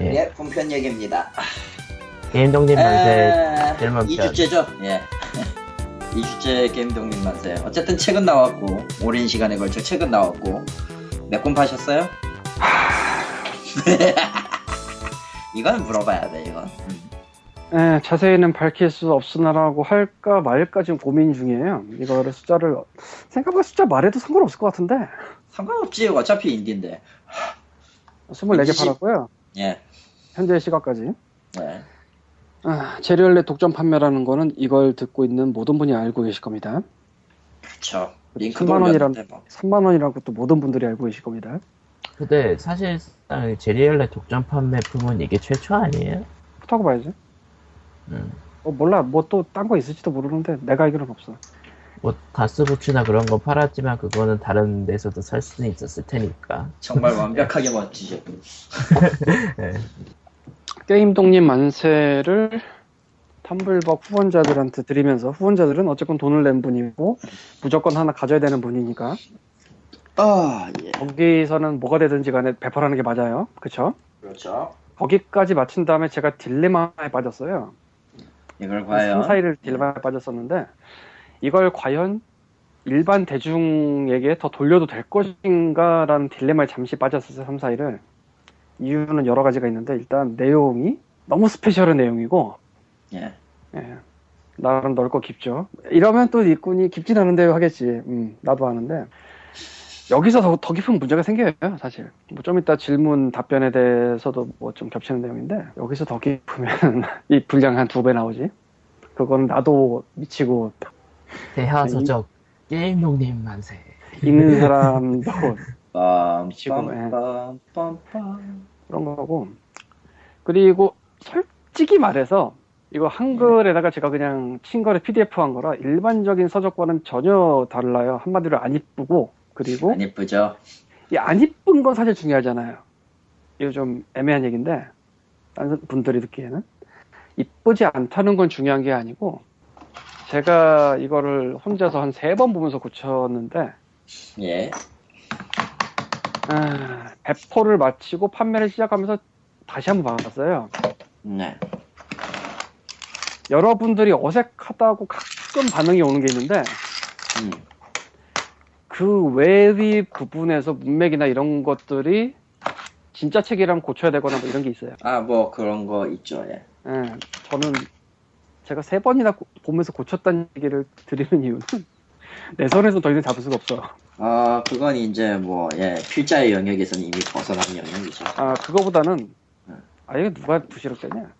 예. 예, 본편 얘기입니다. 게임 독립 만세 에, 뜰만편. 2주째죠? 예. 2주째 게임 독립 만세. 어쨌든 책은 나왔고, 오랜 시간에 걸쳐 책은 나왔고, 몇 권 파셨어요? 이건 물어봐야 돼, 이건. 음. 예, 자세히는 밝힐 수 없으나라고 할까 말까 지금 고민 중이에요. 이거를 숫자를 생각보다 숫자 말해도 상관없을 것 같은데 상관없지, 어차피 인디인데. 24개 이십- 팔았고요. 예. 현재 시각까지. 네. 아, 제리얼렛 독점 판매라는 거는 이걸 듣고 있는 모든 분이 알고 계실 겁니다. 그쵸. 링크도 3만 원이란 올렸는데 뭐. 3만 원이라고 또 모든 분들이 알고 계실 겁니다. 근데 사실상 제리얼레 독점 판매품은 이게 최초 아니에요? 그렇다고 봐야지. 음. 어, 몰라. 뭐 또 딴 거 있을지도 모르는데 내가 알기로는 없어. 뭐 가스부츠나 그런 거 팔았지만 그거는 다른 데서도 살 수는 있었을 테니까. 정말 완벽하게 멋지죠. 예. 게임 독립 만세를 텀블벅 후원자들한테 드리면서 후원자들은 어쨌건 돈을 낸 분이고 무조건 하나 가져야 되는 분이니까 아, 예. 거기서는 뭐가 되든지 간에 배포하는 게 맞아요. 그쵸? 그렇죠. 거기까지 마친 다음에 제가 딜레마에 빠졌어요. 이걸 과연. 3, 4일 딜레마에 빠졌었는데 이걸 과연 일반 대중에게 더 돌려도 될 것인가라는 딜레마에 잠시 빠졌었어요. 3, 4일을. 이유는 여러 가지가 있는데 일단 내용이 너무 스페셜한 내용이고 예. 예. 나름 넓고 깊죠. 이러면 또 일꾼이 깊진 않은데요 하겠지. 음, 나도 아는데. 여기서 더, 더 깊은 문제가 생겨요, 사실. 뭐 좀 이따 질문 답변에 대해서도 뭐 좀 겹치는 내용인데, 여기서 더 깊으면 이 분량 한 두 배 나오지. 그건 나도 미치고, 대하서적 게임 독립 만세. 읽는 사람도. 빰빰빰빰빰. 그런 거고. 그리고 솔직히 말해서 이거 한글에다가 제가 그냥 친 거를 PDF 한 거라 일반적인 서적과는 전혀 달라요. 한마디로 안 이쁘고 그리고 안 예쁘죠? 이안 이쁜 건 사실 중요하잖아요. 이거 좀 애매한 얘기인데 다른 분들이 듣기에는 이쁘지 않다는 건 중요한 게 아니고 제가 이거를 혼자서 한 세 번 보면서 고쳤는데 예. 아, 배포를 마치고 판매를 시작하면서 다시 한번 봐봤어요. 네. 여러분들이 어색하다고 가끔 반응이 오는 게 있는데 음. 그 외의 부분에서 문맥이나 이런 것들이 진짜 책이라면 고쳐야 되거나 뭐 이런 게 있어요. 아, 뭐 그런 거 있죠. 예. 예, 저는 제가 세 번이나 고- 보면서 고쳤다는 얘기를 드리는 이유는 내 손에서 더 이상 잡을 수가 없어. 아, 그건 이제 뭐, 예, 필자의 영역에서는 이미 벗어난 영역이죠. 아 그거보다는 아 이게 누가 부시럽겠냐?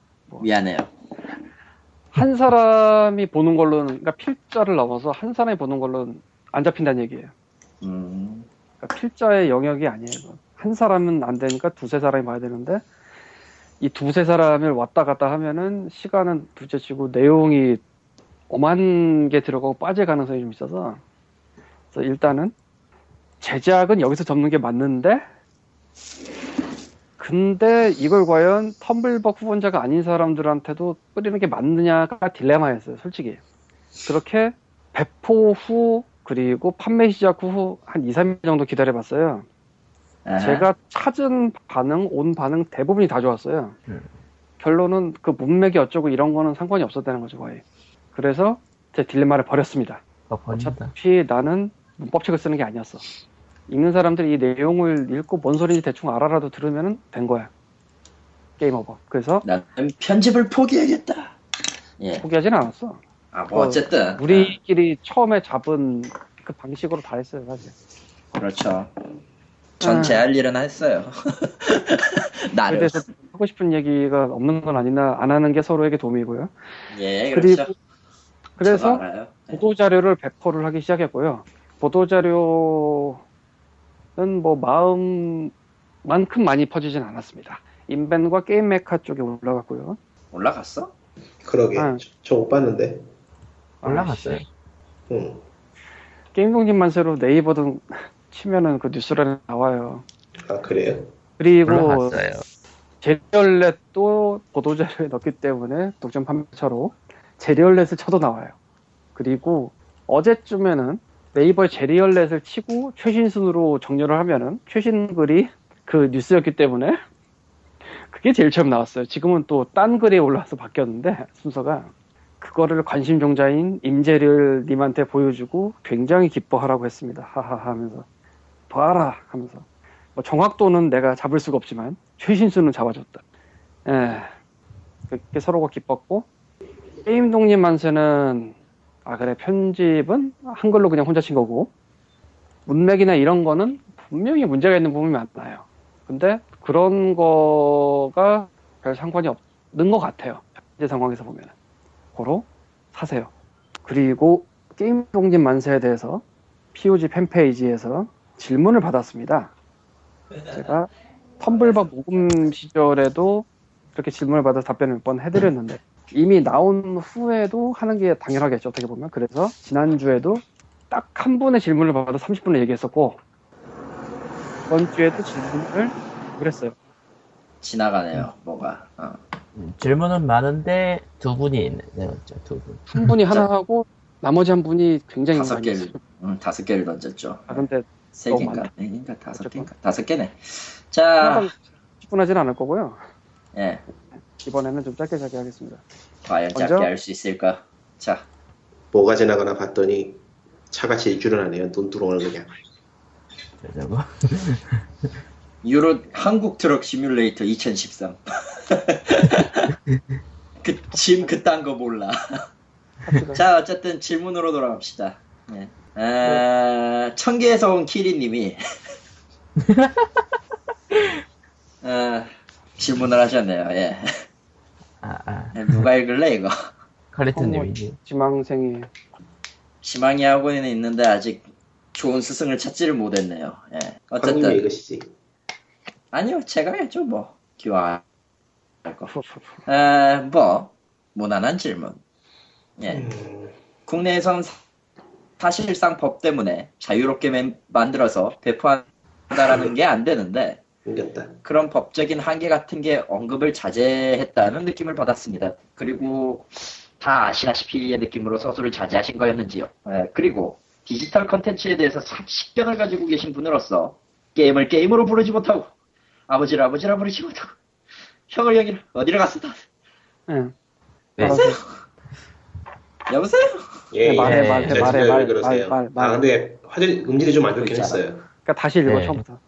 미안해요. 한 사람이 보는 걸로는 그러니까 필자를 넘어서 한 사람이 보는 걸로는 안 잡힌다는 얘기예요. 음, 그러니까 필자의 영역이 아니에요. 한 사람은 안 되니까 두세 사람이 봐야 되는데 이 두세 사람을 왔다 갔다 하면은 시간은 둘째치고 내용이 오만 개 들어가고 빠질 가능성이 좀 있어서 일단은 제작은 여기서 접는 게 맞는데 근데 이걸 과연 텀블벅 후원자가 아닌 사람들한테도 뿌리는 게 맞느냐가 딜레마였어요, 솔직히. 그렇게 배포 후 그리고 판매 시작 후 한 2, 3일 정도 기다려봤어요. 아하. 제가 찾은 반응, 온 반응 대부분이 다 좋았어요. 음. 결론은 그 문맥이 어쩌고 이런 거는 상관이 없었다는 거죠, 거의. 그래서 제 딜레마를 버렸습니다. 뭐 버린다. 어차피 나는 문 법책을 쓰는 게 아니었어. 읽는 사람들이 이 내용을 읽고 뭔 소리인지 대충 알아라도 들으면 된 거야. 게임 오버. 그래서 나는 편집을 포기하겠다. 예. 포기하진 않았어. 아, 뭐, 어쨌든. 우리끼리 처음에 잡은 그 방식으로 다 했어요, 사실. 아, 그렇죠. 전 아. 제할 일은 했어요. 나를. 대해서 하고 싶은 얘기가 없는 건 아니나 안 하는 게 서로에게 도움이고요. 예, 그리고 그렇죠. 그래서 저도 알아요. 예. 보도 자료를 배포를 하기 시작했고요. 보도 자료는 뭐 마음만큼 많이 퍼지진 않았습니다. 인벤과 게임 메카 쪽에 올라갔고요. 올라갔어? 그러게. 아. 저못 봤는데. 올라갔어요. 응. 게임 독립 만세로 네이버 등 치면은 그 뉴스란에 나와요. 아, 그래요? 그리고 올라갔어요. 제리얼렛도 보도 자료에 넣기 때문에 독점 판매처로 제리얼렛을 쳐도 나와요. 그리고 어제쯤에는 네이버에 제리얼렛을 치고 최신 순으로 정렬을 하면은 최신 글이 그 뉴스였기 때문에 그게 제일 처음 나왔어요. 지금은 또 딴 글이 올라와서 바뀌었는데 순서가 그거를 관심 종자인 임재를 님한테 보여주고 굉장히 기뻐하라고 했습니다. 하하하 하면서 봐라 하면서 뭐 정확도는 내가 잡을 수가 없지만 최신 수는 잡아줬다. 예, 그렇게 서로가 기뻤고 게임 독립 만세는 아 그래 편집은 한글로 그냥 혼자 친 거고 문맥이나 이런 거는 분명히 문제가 있는 부분이 많아요. 근데 그런 거가 별 상관이 없는 것 같아요. 현재 상황에서 보면. 고로 사세요. 그리고 게임 독립 만세에 대해서 POG 팬페이지에서 질문을 받았습니다. 제가 텀블벅 녹음 시절에도 그렇게 질문을 받아서 답변을 몇 번 해드렸는데 이미 나온 후에도 하는 게 당연하겠죠 어떻게 보면 그래서 지난주에도 딱 한 분의 질문을 받아 30분을 얘기했었고 이번 주에도 질문을 그랬어요 지나가네요. 뭐가. 어. 음, 질문은 많은데 두 분이 있네요. 두 분. 한 분이 하나 하고 나머지 한 분이 굉장히 다섯 개를. 응, 다섯 개를 던졌죠. 아 근데 세 개인가? 네 개인가? 다섯. 개인가? 다섯 개네. 자, 하나도 충분하진 않을 거고요 예. 이번에는 좀 짧게 짧게 하겠습니다 과연 먼저? 짧게 할 수 있을까? 자, 뭐가 지나가나 봤더니 차가 질주를 하네요. 눈 들어오는 그냥. 저거. 유로 한국 트럭 시뮬레이터 2013. 그, 짐 그딴 거 몰라. 자, 어쨌든 질문으로 돌아갑시다. 예. 아, 청계에서 온 키리님이 아, 질문을 하셨네요. 예. 아, 아. 누가 읽을래 이거? 칼리트님이지. 지망생이 희망이 하고는 있는데 아직 좋은 스승을 찾지를 못했네요. 예. 어쨌든 읽으시지. 아니요, 제가 했죠 뭐 기왕 할 거. 푸푸푸. 에, 뭐 무난한 질문. 예. 음, 국내에선 사- 사실상 법 때문에 자유롭게 맨- 만들어서 배포한다라는 게 안 되는데 생겼다. 그런 법적인 한계 같은 게 언급을 자제했다는 느낌을 받았습니다. 그리고 다 아시다시피의 느낌으로 서술을 자제하신 거였는지요. 예, 그리고 디지털 컨텐츠에 대해서 사- 식견을 가지고 계신 분으로서 게임을 게임으로 부르지 못하고 아버지를 아버지라 부르지 못하고 형을 형이라 어디를 갔었다. 예. 네. 알아서 여보세요? 예, 네, 말해, 예. 말해, 제 말해, 왜 말, 그러세요? 말, 말, 아, 근데 화질, 음질이 좀 안 좋긴. 했어요. 그러니까 다시 읽어 네. 처음부터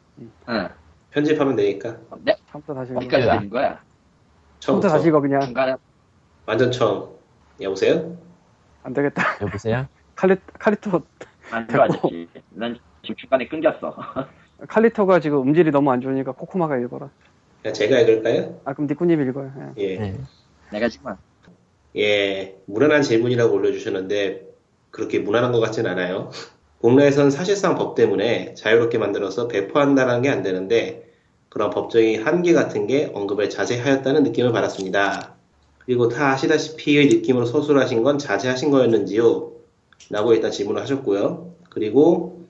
응. 편집하면 되니까. 네, 처음부터 다시 읽어 어디까지 그- 들린 거야? 처음부터 다시. 읽어 그냥 중간에 완전 처음. 여보세요? 안 되겠다 여보세요? 칼리 칼리토 안. 좋아졌지. 난 지금 중간에 끊겼어. 칼리토가 지금 음질이 너무 안 좋으니까 코코마가 읽어라 그냥 제가 읽을까요? 아 그럼 니꾸님 읽어요 예. 예. 네. 내가 지금 예, 무난한 질문이라고 올려주셨는데 그렇게 무난한 것 같진 않아요. 국내에선 사실상 법 때문에 자유롭게 만들어서 배포한다는 게 안 되는데 그런 법적인 한계 같은 게 언급을 자제하였다는 느낌을 받았습니다. 그리고 다 아시다시피의 느낌으로 서술하신 건 자제하신 거였는지요? 라고 일단 질문을 하셨고요. 그리고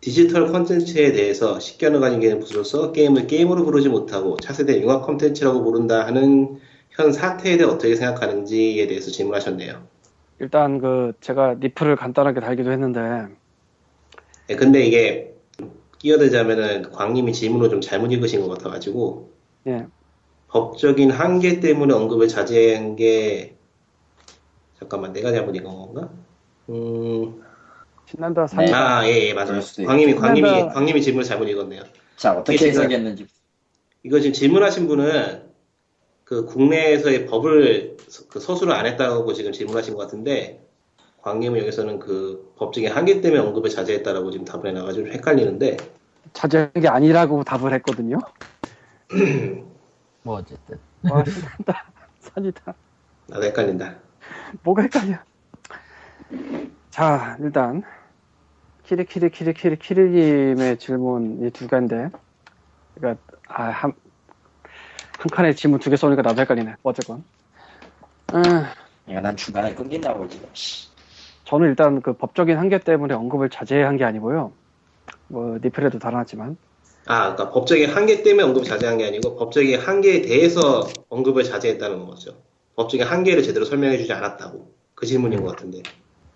디지털 콘텐츠에 대해서 식견을 가진 분으로서 게임을 게임으로 부르지 못하고 차세대 융합 콘텐츠라고 부른다 하는 현 사태에 대해 어떻게 생각하는지에 대해서 질문하셨네요. 일단 그 제가 리플을 간단하게 달기도 했는데 예, 근데 이게 끼어들자면은 광님이 질문을 좀 잘못 읽으신 것 같아가지고 예 법적인 한계 때문에 언급을 자제한 게 잠깐만 내가 잘못 읽은 건가? 음, 신난다 산 네. 아, 예, 예, 맞아요. 광님이, 광님이, 신난다. 광님이 질문을 잘못 읽었네요. 자 어떻게 해석했는지 이거 지금 질문하신 분은 그 국내에서의 법을 서- 그 서술을 안 했다고 지금 질문하신 것 같은데 광님은 여기서는 그 법적인 한계 때문에 언급을 자제했다라고 지금 답을 해놔가지고 좀 헷갈리는데. 자제한 게 아니라고 답을 했거든요. 뭐 어쨌든. 와 신난다. 산이다. 나도 헷갈린다. 뭐가 헷갈려? 자 일단 키리키리 키리키리 키리님의 질문이 두 개인데 그러니까 아, 한, 한 칸에 질문 두 개 써니까 나도 헷갈리네. 어쨌건. 음, 야, 난 중간에 끊긴다고 지금. 씨. 저는 일단 그 법적인 한계 때문에 언급을 자제한 게 아니고요 뭐 니플에도 달아놨지만 아, 그러니까 법적인 한계 때문에 언급을 자제한 게 아니고 법적인 한계에 대해서 언급을 자제했다는 거죠. 법적인 한계를 제대로 설명해주지 않았다고. 그 질문인 것 같은데.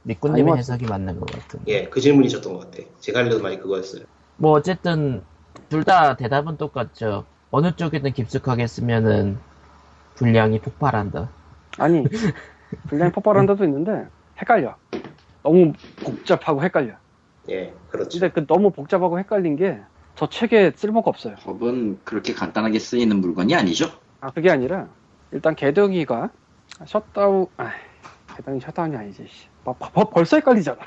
미꾸님의 해석이 맞는 것 같은데. 예, 그 질문이셨던 것 같아. 제가 하려던 말이 그거였어요. 뭐 어쨌든 둘 다 대답은 똑같죠. 어느 쪽이든 깊숙하게 쓰면은 분량이 폭발한다. 아니 분량이 폭발한다도 있는데 헷갈려. 너무 복잡하고 헷갈려. 예, 그렇죠. 근데 그 너무 복잡하고 헷갈린 게 저 책에 쓸모가 없어요. 법은 그렇게 간단하게 쓰이는 물건이 아니죠. 아 그게 아니라 일단 개덕이가 셧다운 아 게등위 shutdown이 아니지. 씨. 뭐, 버- 벌써 헷갈리잖아.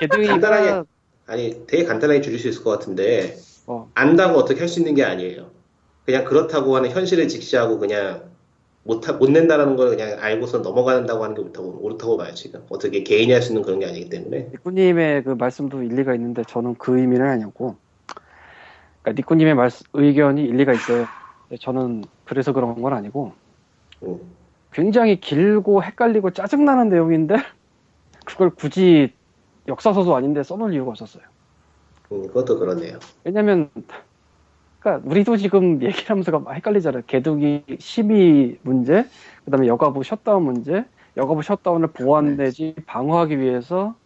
게등위가 간단하게- 아니, 되게 간단하게 줄일 수 있을 것 같은데, 어, 안다고 어떻게 할 수 있는 게 아니에요. 그냥 그렇다고 하는 현실을 직시하고 그냥 못, 하- 못 낸다라는 걸 그냥 알고서 넘어간다고 하는 게 옳다고, 옳다고 봐요, 지금. 어떻게 개인이 할 수 있는 그런 게 아니기 때문에. 니꾸님의 그 말씀도 일리가 있는데 저는 그 의미는 아니었고, 그러니까 니꾸님의 말 의견이 일리가 있어요. 저는 그래서 그런 건 아니고 음. 굉장히 길고 헷갈리고 짜증나는 내용인데 그걸 굳이 역사서도 아닌데 써놓을 이유가 없었어요. 음, 그것도 그렇네요. 왜냐면 그러니까 우리도 지금 얘기를 하면서 막 헷갈리잖아요. 개둥이 심의 문제, 그다음에 여가부 셧다운 문제, 여가부 셧다운을 보완 내지 방어하기 위해서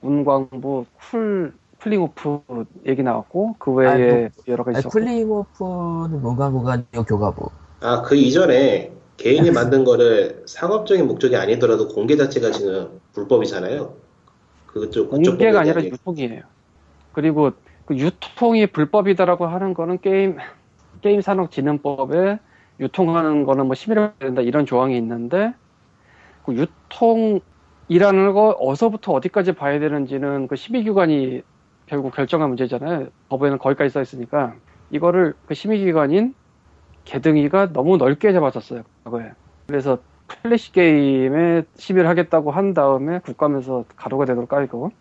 문광부 cool cooling off 얘기 나왔고 그 외에 아니, 여러 가지 있었고 cooling off는 문광부가 아니고 교과부. 아, 그 이전에 개인이 만든 거를 상업적인 목적이 아니더라도 공개 자체가 지금 불법이잖아요. 그쪽, 공개가 아니라. 유통이에요. 그리고 그 유통이 불법이다라고 하는 거는 게임 게임 산업진흥법에 유통하는 거는 뭐 심의를 해야 된다 이런 조항이 있는데 그 유통이라는 거 어서부터 어디까지 봐야 되는지는 그 심의기관이 결국 결정한 문제잖아요. 법에는 거기까지 써 있으니까 이거를 그 심의기관인 게등위가 너무 넓게 잡아줬어요. 과거에. 그래서 플래시 게임에 심의를 하겠다고 한 다음에 국감에서 가루가 되도록 까이고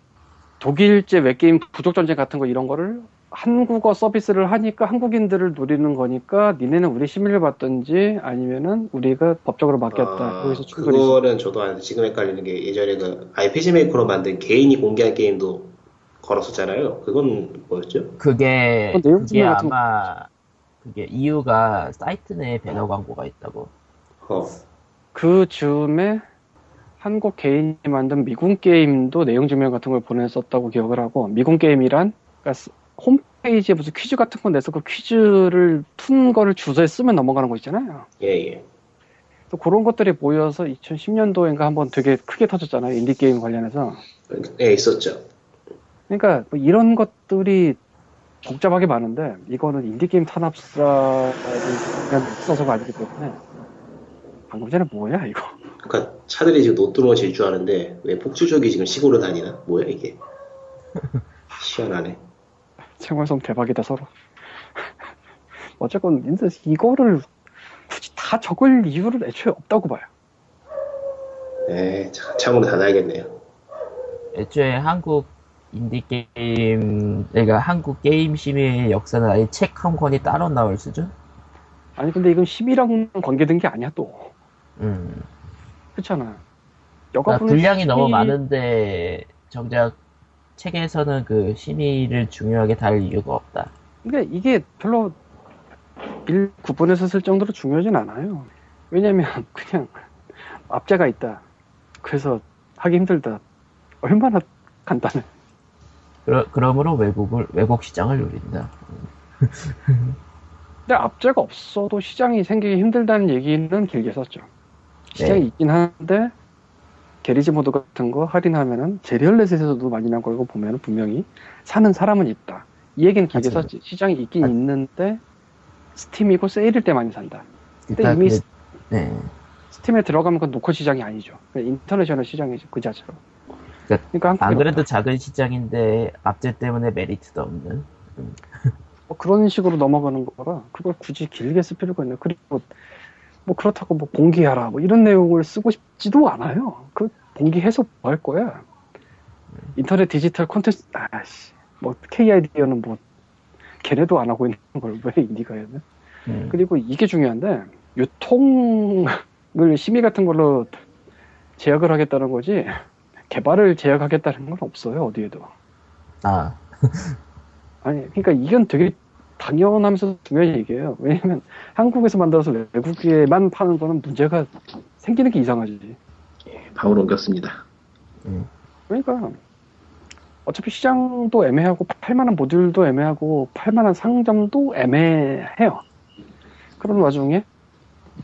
독일제 웹게임 부족 전쟁 같은 거 이런 거를 한국어 서비스를 하니까 한국인들을 노리는 거니까 니네는 우리 심의를 받든지 아니면은 우리가 법적으로 막겠다. 아. 그거는 저도 아는데 지금 헷갈리는 게 예전에 그 RPG Maker로 만든 개인이 공개한 게임도 걸었었잖아요. 그건 뭐였죠? 그게 그게 아마 그게 이유가 사이트 내에 배너 광고가 있다고. 어, 그 즈음에 한국 개인이 만든 미궁 게임도 내용 증명 같은 걸 보냈었다고 기억을 하고 미궁 게임이란 그러니까 스- 홈페이지에 무슨 퀴즈 같은 거 내서 그 퀴즈를 푼 거를 주소에 쓰면 넘어가는 거 있잖아요. 예, 예. 또 그런 것들이 모여서 2010년도인가 한번 되게 크게 터졌잖아요. 인디 게임 관련해서. 예, 있었죠. 그러니까 뭐 이런 것들이 복잡하게 많은데 이거는 인디 게임 탄압사를 그냥 써서가 아니기 때문에 방금 전에 뭐야 이거 그러니까 차들이 지금 노뚜루가 질주하는데 왜 폭주족이 지금 시골을 다니나? 뭐야 이게? 희한하네. 생활성 대박이다 서로 어쨌건 근데 이거를 굳이 다 적을 이유는 애초에 없다고 봐요 예, 차- 창으로 닫아야겠네요. 애초에 한국 인디 게임, 그러니까 한국 게임 심의의 역사는 아예 책 한 권이 따로 나올 수준? 아니 근데 이건 심의랑 관계된 게 아니야 또 음. 그렇잖아 그러니까 여가부는 분량이 너무 많은데 정작 책에서는 그 심의를 중요하게 다룰 이유가 없다. 근데 이게 별로 일 구분해서 쓸 정도로 중요하진 않아요. 왜냐면 그냥 압제가 있다. 그래서 하기 힘들다. 얼마나 간단해. 그러, 그러므로 외국을 외국 시장을 노린다. 근데 압제가 없어도 시장이 생기기 힘들다는 얘기는 길게 썼죠. 시장이 네. 있긴 한데 Garry's Mod 같은 거 할인하면은 제리얼렛에서도 많이 나온 거 보면은 분명히 사는 사람은 있다. 이 얘기는 길게. 썼지. 시장이 있긴 아. 있는데 스팀이고 세일일 때 많이 산다. 근데 이미 그, 네. 스팀에 들어가면 그건 노커 시장이 아니죠. international 시장이죠. 그 자체로. 그러니까 그러니까 안 그래도 없다. 작은 시장인데 압제 때문에 메리트도 없는. 뭐 그런 식으로 넘어가는 거라 그걸 굳이 길게 쓸 필요가 있나. 그리고 뭐 그렇다고 뭐 공개하라 뭐 이런 내용을 쓰고 싶지도 않아요. 그 공개해서 뭐 할 거야. 인터넷 디지털 콘텐츠 아씨 뭐 KID는 뭐 걔네도 안 하고 있는 걸 왜 인디가 해야 돼? 음. 그리고 이게 중요한데 유통을 심의 같은 걸로 제약을 하겠다는 거지 개발을 제약하겠다는 건 없어요 어디에도. 아, 아니, 그러니까 이건 되게 당연하면서 중요한 얘기예요. 왜냐면 한국에서 만들어서 외국에만 파는 거는 문제가 생기는 게 이상하지. 바로 옮겼습니다. 음. 그러니까 어차피 시장도 애매하고 팔만한 모듈도 애매하고 팔만한 상점도 애매해요. 그런 와중에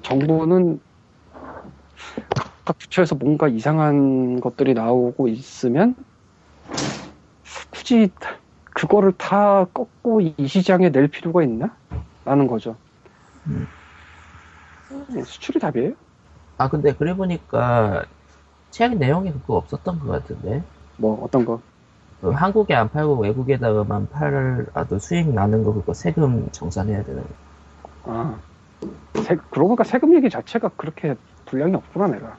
정부는 각 부처에서 뭔가 이상한 것들이 나오고 있으면 굳이 그거를 다 꺾고 이 시장에 낼 필요가 있나? 라는 거죠. 음. 음, 수출이 답이에요? 아 근데 그래 보니까 책 내용이 그거 없었던 것 같은데 뭐 어떤 거? 그 한국에 안 팔고 외국에다가만 팔아도 수익 나는 거 그거 세금 정산해야 되는 거. 아, 세, 그러고 보니까 세금 얘기 자체가 그렇게 분량이 없구나 내가.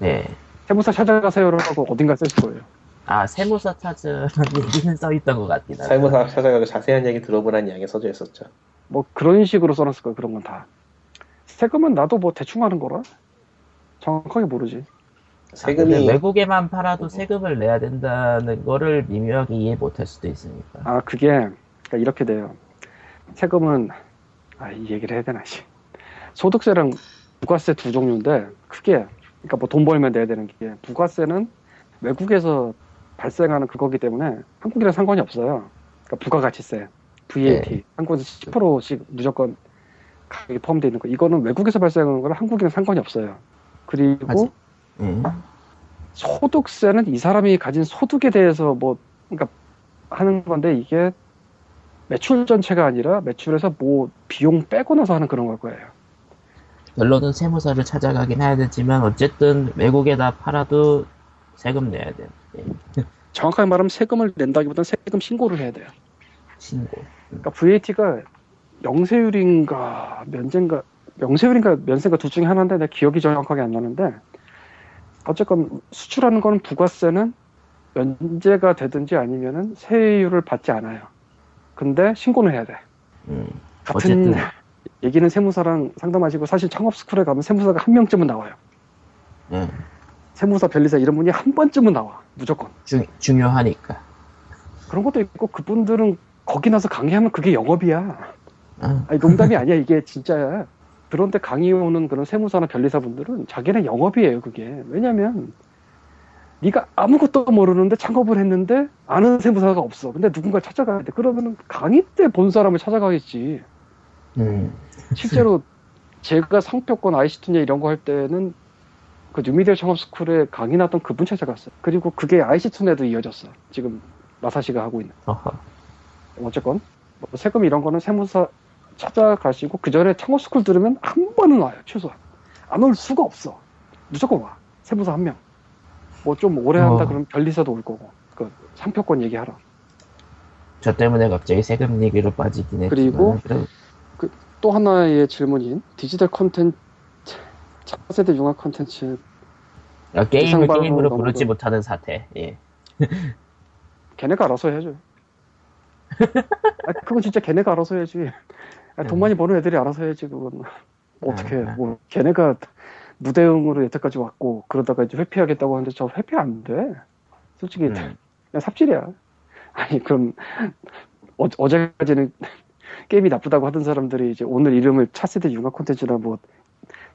네. 세무사 찾아가세요를 하고 어딘가 쓸 거예요. 아 세무사 찾으라는 얘기는 써 있던 것 같긴 하다. 사무사 찾아가고 자세한 얘기 들어보라는 이야기 써져 있었죠. 뭐 그런 식으로 써놨을 거예요 그런 건 다. 세금은 나도 뭐 대충 하는 거라 정확하게 모르지. 아, 세금이 외국에만 팔아도 세금을 내야 된다는 거를 미묘하게 이해 못할 수도 있으니까. 아 그게 그러니까 이렇게 돼요. 세금은 아 이 얘기를 해야 되나 씨. 소득세랑 부가세 두 종류인데 크게 그러니까 뭐 돈 벌면 내야 되는 게 부가세는 외국에서 발생하는 그거기 때문에 한국이랑 상관이 없어요. 그러니까 부가가치세, VAT 네. 한국에서 10%씩 무조건 가격이 포함되어 있는 거. 이거는 외국에서 발생하는 거랑 한국이랑 상관이 없어요. 그리고. 예. 소득세는 이 사람이 가진 소득에 대해서 뭐 그러니까 하는 건데 이게 매출 전체가 아니라 매출에서 뭐 비용 빼고 나서 하는 그런 걸 거예요. 결론은 세무사를 찾아가긴 해야 되지만 어쨌든 외국에다 팔아도 세금 내야 돼. 예. 정확하게 말하면 세금을 낸다기보다는 세금 신고를 해야 돼요. 신고. 그러니까 VAT가 영세율인가 면제인가 영세율인가 면세인가 둘 중에 하나인데 내 기억이 정확하게 안 나는데 어쨌건 수출하는 거는 부가세는 면제가 되든지 아니면은 세율을 받지 않아요. 근데 신고는 해야 돼. 음. 같은 어쨌든 얘기는 세무사랑 상담하시고 사실 창업 스쿨에 가면 세무사가 한 명쯤은 나와요. 예. 세무사 변리사 이런 분이 한 번쯤은 나와 무조건. 중, 중요하니까. 그런 것도 있고 그분들은 거기 나서 강의하면 그게 영업이야. 아, 아니 농담이 아니야 이게 진짜야. 그런데 강의 오는 그런 세무사나 변리사 분들은 자기네 영업이에요 그게. 왜냐면 네가 아무것도 모르는데 창업을 했는데 아는 세무사가 없어. 근데 누군가 찾아가야 돼. 그러면은 강의 때 본 사람을 찾아가겠지. 음. 실제로 제가 상표권 IC투냐 이런 거 할 때는 그 뉴미디어 창업 스쿨에 강의 났던 그분 찾아갔어요. 그리고 그게 IC투에도 이어졌어. 지금 마사시가 하고 있는. 어허. 어쨌건 뭐 세금 이런 거는 세무사 찾아가시고 그 전에 창업 스쿨 들으면 한 번은 와요 최소한 안 올 수가 없어 무조건 와 세무사 한 명 뭐 좀 오래 한다 어. 그러면 변리사도 올 거고 그 상표권 얘기하러 저 때문에 갑자기 세금 얘기로 빠지긴 했지만 그리고 그래도 또 하나의 질문인 디지털 콘텐츠 차세대 융합 콘텐츠 야, 게임을 이상반으로 게임으로. 부르지 못하는 사태. 예. 걔네가 알아서 해야죠 아, 그건 진짜 걔네가 알아서 해야지 아, 돈 많이 버는 애들이 알아서 해야지 그건 뭐 어떻게 음. 뭐 걔네가 무대응으로 여태까지 왔고 그러다가 이제 회피하겠다고 하는데 저 회피 안 돼 솔직히 음. 그냥 삽질이야 아니 그럼 어, 어제까지는 게임이 나쁘다고 하던 사람들이 이제 오늘 이름을 차세대 융합 콘텐츠나 뭐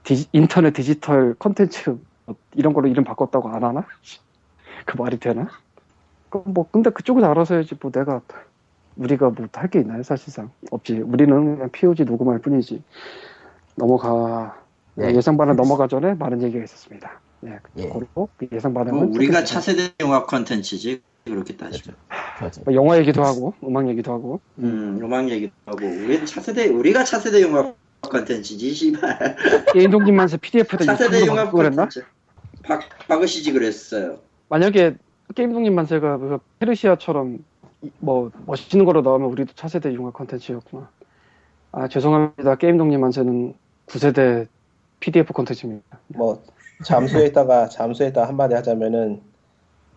디지- 인터넷 디지털 콘텐츠 뭐 이런 걸로 이름 바꿨다고 안 하나? 그 말이 되나? 그뭐 근데 그쪽은 알아서 해야지 뭐 내가 우리가 뭐 할 게 있나요 사실상? 없지. 우리는 그냥 POG 녹음할 뿐이지. 넘어가 네. 예상 반응 넘어가 전에 많은 얘기가 있었습니다. 예, 예. 그리고 예상 뭐 반응은 우리가 좀 차세대 영화 컨텐츠지. 그렇게 따지면. 그렇죠. 뭐 영화 얘기도 하고 음악 얘기도 하고. 음 음악 얘기도 하고. 우리는 차세대 우리가 차세대 영화 컨텐츠지 씨발 게임동님 만세 PDF에다 영화 바꾸고 그랬나? 박 박으시지 그랬어요 만약에 게임동님 만세가 그 페르시아처럼 이- 뭐 멋있는 거로 나오면 우리도 차세대 융합 컨텐츠였구나. 아 죄송합니다. 게임동님 만세는 9세대 PDF 컨텐츠입니다. 뭐 잠수했다가 잠수했다 한마디 하자면은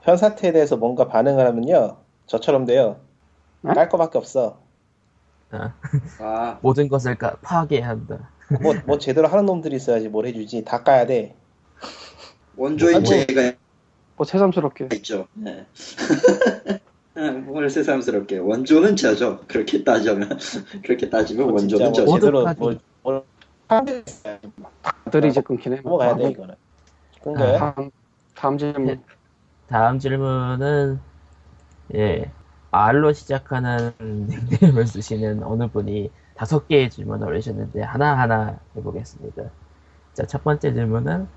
현 사태에 대해서 뭔가 반응을 하면요 저처럼 돼요 어? 깔 거밖에 없어 아 모든 것을 까- 파괴한다. 뭐, 뭐 제대로 하는 놈들이 있어야지 뭘 해주지 다 까야 돼 원조인 아니, 제가 뭐 새삼스럽게 있죠 네. 아, 뭘 새삼스럽게 원조는 저죠 그렇게 따지면 그렇게 따지면 뭐 원조는 뭐 저죠 제대로 게 있어야지. 다들 이제 끊기네. 넘어가야 돼 이거는 끊겨요? 다음, 다음 질문. 다음 질문은 예. R로 시작하는 닉네임을 쓰시는 어느 분이 다섯 개의 질문을 올리셨는데 하나하나 해보겠습니다. 자, 첫 번째 질문은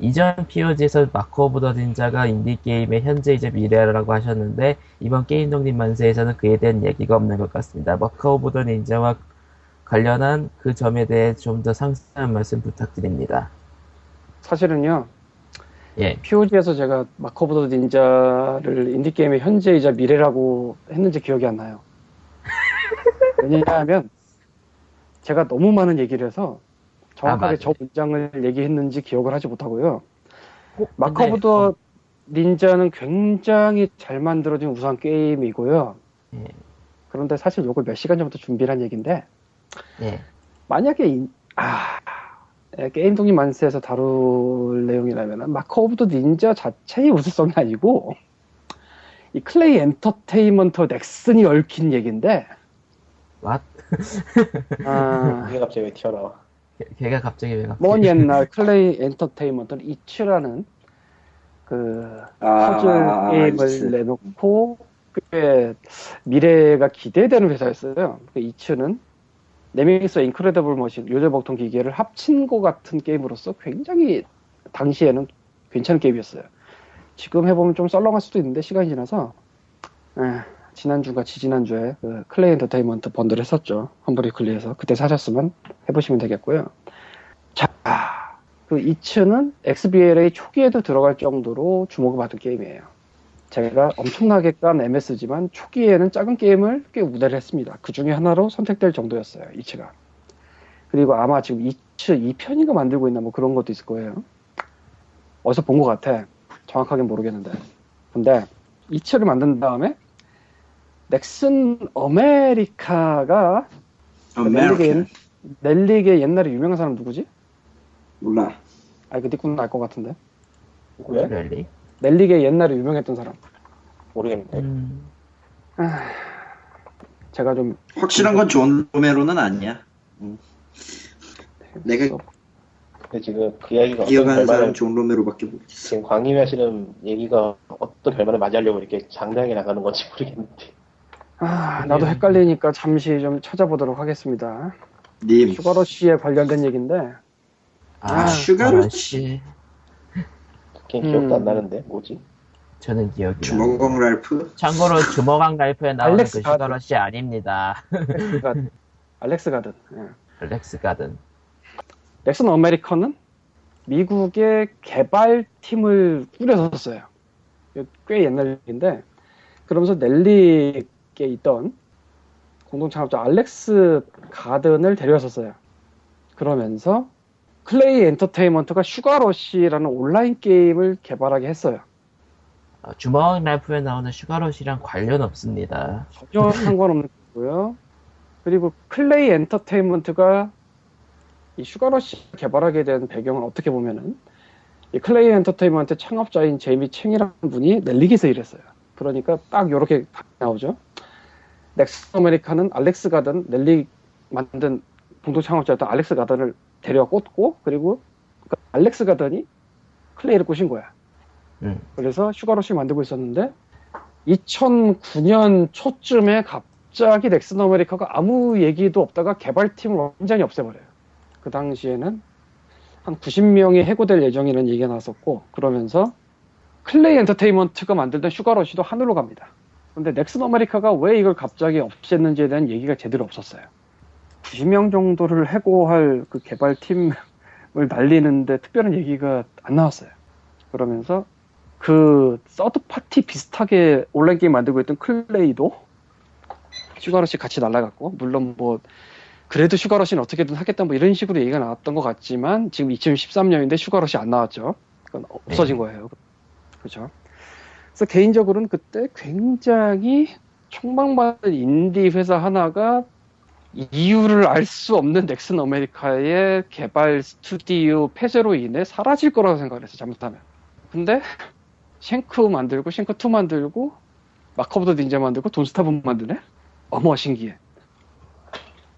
이전 POG에서 Mark of the Ninja가 인디게임의 현재이자 미래라고 하셨는데 이번 게임 독립 만세에서는 그에 대한 얘기가 없는 것 같습니다. Mark of the Ninja와 관련한 그 점에 대해 좀 더 상세한 말씀 부탁드립니다. 사실은요, 예, POG에서 제가 Mark of the Ninja를 인디게임의 현재이자 미래라고 했는지 기억이 안 나요. 왜냐하면 제가 너무 많은 얘기를 해서 정확하게 맞아요. 저 문장을 얘기했는지 기억을 하지 못하고요. 어, 마커 근데, of the Ninja는 굉장히 잘 만들어진 우수한 게임이고요. 예. 그런데 사실 요걸 몇 시간 전부터 준비를 한 얘기인데 예, 만약에 인- 아, 예, 게임 독립 만세에서 다룰 내용이라면 Mark of the Ninja 자체의 우수성이 아니고 이 클레이 엔터테인먼트 넥슨이 얽힌 얘기인데 왓? 아, 이게 갑자기 왜 튀어나와? 걔- 걔가 갑자기 왜 갑자기 먼 옛날 클레이 엔터테인먼트는 Eets라는 그 아, 퍼즐 아, 게임을 Eets. 내놓고 꽤 미래가 기대되는 회사였어요. 그 Eets는 Lemmings Incredible Machine 요절복통 기계를 합친 것 같은 게임으로서 굉장히 당시에는 괜찮은 게임이었어요. 지금 해보면 좀 썰렁할 수도 있는데 시간이 지나서 에, 지난주가 지지난주에 그 클레이 엔터테인먼트 번들 했었죠. Humble Weekly에서 그때 사셨으면 해보시면 되겠고요. 자, 그 Eets는 XBLA 초기에도 들어갈 정도로 주목을 받은 게임이에요. 제가 엄청나게 깐 MS지만 초기에는 작은 게임을 꽤 우대를 했습니다. 그 중에 하나로 선택될 정도였어요, Eets가. 그리고 아마 지금 Eets 2편인가 만들고 있나 뭐 그런 것도 있을 거예요. 어디서 본 것 같아. 정확하게 모르겠는데. 근데 Eets를 만든 다음에 넥슨 어메리카가 아메리칸. Relic의 옛날에 유명한 사람 누구지? 몰라. 아, 그 니꾸는 알것 같은데. 왜? 랠리? Relic의 옛날에 유명했던 사람. 모르겠는데. 음, 제가 좀 확실한 건 존 로메로는 아니야. 음. 내가 근데 지금 그 이야기가 기억하는 사람 존 로메로밖에 모르겠어. 지금 광님이 하시는 얘기가 어떤 결말을 맞이하려고 이렇게 장황하게 나가는 건지 모르겠는데. 아, 나도 헷갈리니까 잠시 좀 찾아보도록 하겠습니다. 님, 슈가러쉬에 관련된 얘기인데, 아, 슈가로 아, 씨. 게임 기억도 음. 안 나는데 뭐지? 저는 기억이 나. 주먹왕 랄프? 참고로 주먹왕 랄프에 나오는 알렉스 그 가든. 슈가러시 아닙니다. 알렉스 가든. 알렉스 가든. 예. 알렉스 가든. 넥슨 아메리카는 미국의 개발팀을 꾸려섰어요. 꽤 옛날 얘기인데, 그러면서 넬릭에 있던 공동 창업자 알렉스 가든을 데려왔었어요. 그러면서 클레이 엔터테인먼트가 슈가러시라는 온라인 게임을 개발하게 했어요. 어, 주먹왕 랄프에 나오는 슈가러시랑 관련 없습니다. 전혀 상관없는 거고요. 그리고 클레이 엔터테인먼트가 이 슈가러시 개발하게 된 배경은 어떻게 보면은 이 클레이 엔터테인먼트 창업자인 제이미 챙이라는 분이 넬릭에서 일했어요. 그러니까 딱 이렇게 나오죠. 넥슨 아메리카는 알렉스 가든 Relic 만든 공동 창업자였던 알렉스 가든을 데려와 꽂고 그리고 그 알렉스 가든이 클레이를 꼬신 거야. 음. 그래서 슈가러시 만들고 있었는데 2009년 초쯤에 갑자기 넥슨 아메리카가 아무 얘기도 없다가 개발팀을 완전히 없애버려요. 그 당시에는 한 90명이 해고될 예정이라는 얘기가 나왔었고 그러면서 클레이 엔터테인먼트가 만들던 슈가러시도 하늘로 갑니다. 근데 넥슨 아메리카가 왜 이걸 갑자기 없앴는지에 대한 얘기가 제대로 없었어요. 90명 정도를 해고할 그 개발팀을 날리는데 특별한 얘기가 안 나왔어요. 그러면서 그 third party 비슷하게 온라인 게임 만들고 있던 클레이도 슈가러시 같이 날라갔고 물론 뭐 그래도 슈가러시는 어떻게든 하겠다 뭐 이런 식으로 얘기가 나왔던 것 같지만 지금 2013년인데 슈가러시 안 나왔죠. 그건 없어진 네. 거예요. 그렇죠. 그래서 개인적으로는 그때 굉장히 촉망받은 인디 회사 하나가 이유를 알 수 없는 넥슨 아메리카의 개발 스튜디오 폐쇄로 인해 사라질 거라고 생각을 했어요. 잘못하면. 근데 Shank 만들고 Shank2 만들고 Mark of the Ninja 만들고 Don't Starve은 만드네? 어머 신기해.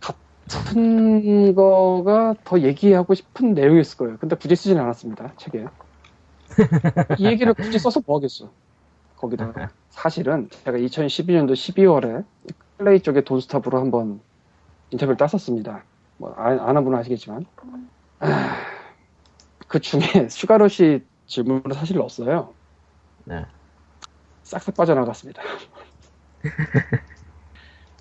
같은 거가 더 얘기하고 싶은 내용이었을 거예요. 근데 굳이 쓰진 않았습니다. 책에. 이 얘기를 굳이 써서 뭐 하겠어. 거기다 사실은 제가 2012년도 12월에 Klei 쪽에 Don't Starve으로 한번 인터뷰를 땄었습니다. 뭐 아- 아는 분은 아시겠지만 아, 그 중에 Sugar Rush 질문을 사실 넣었어요. 네. 싹싹 빠져나갔습니다.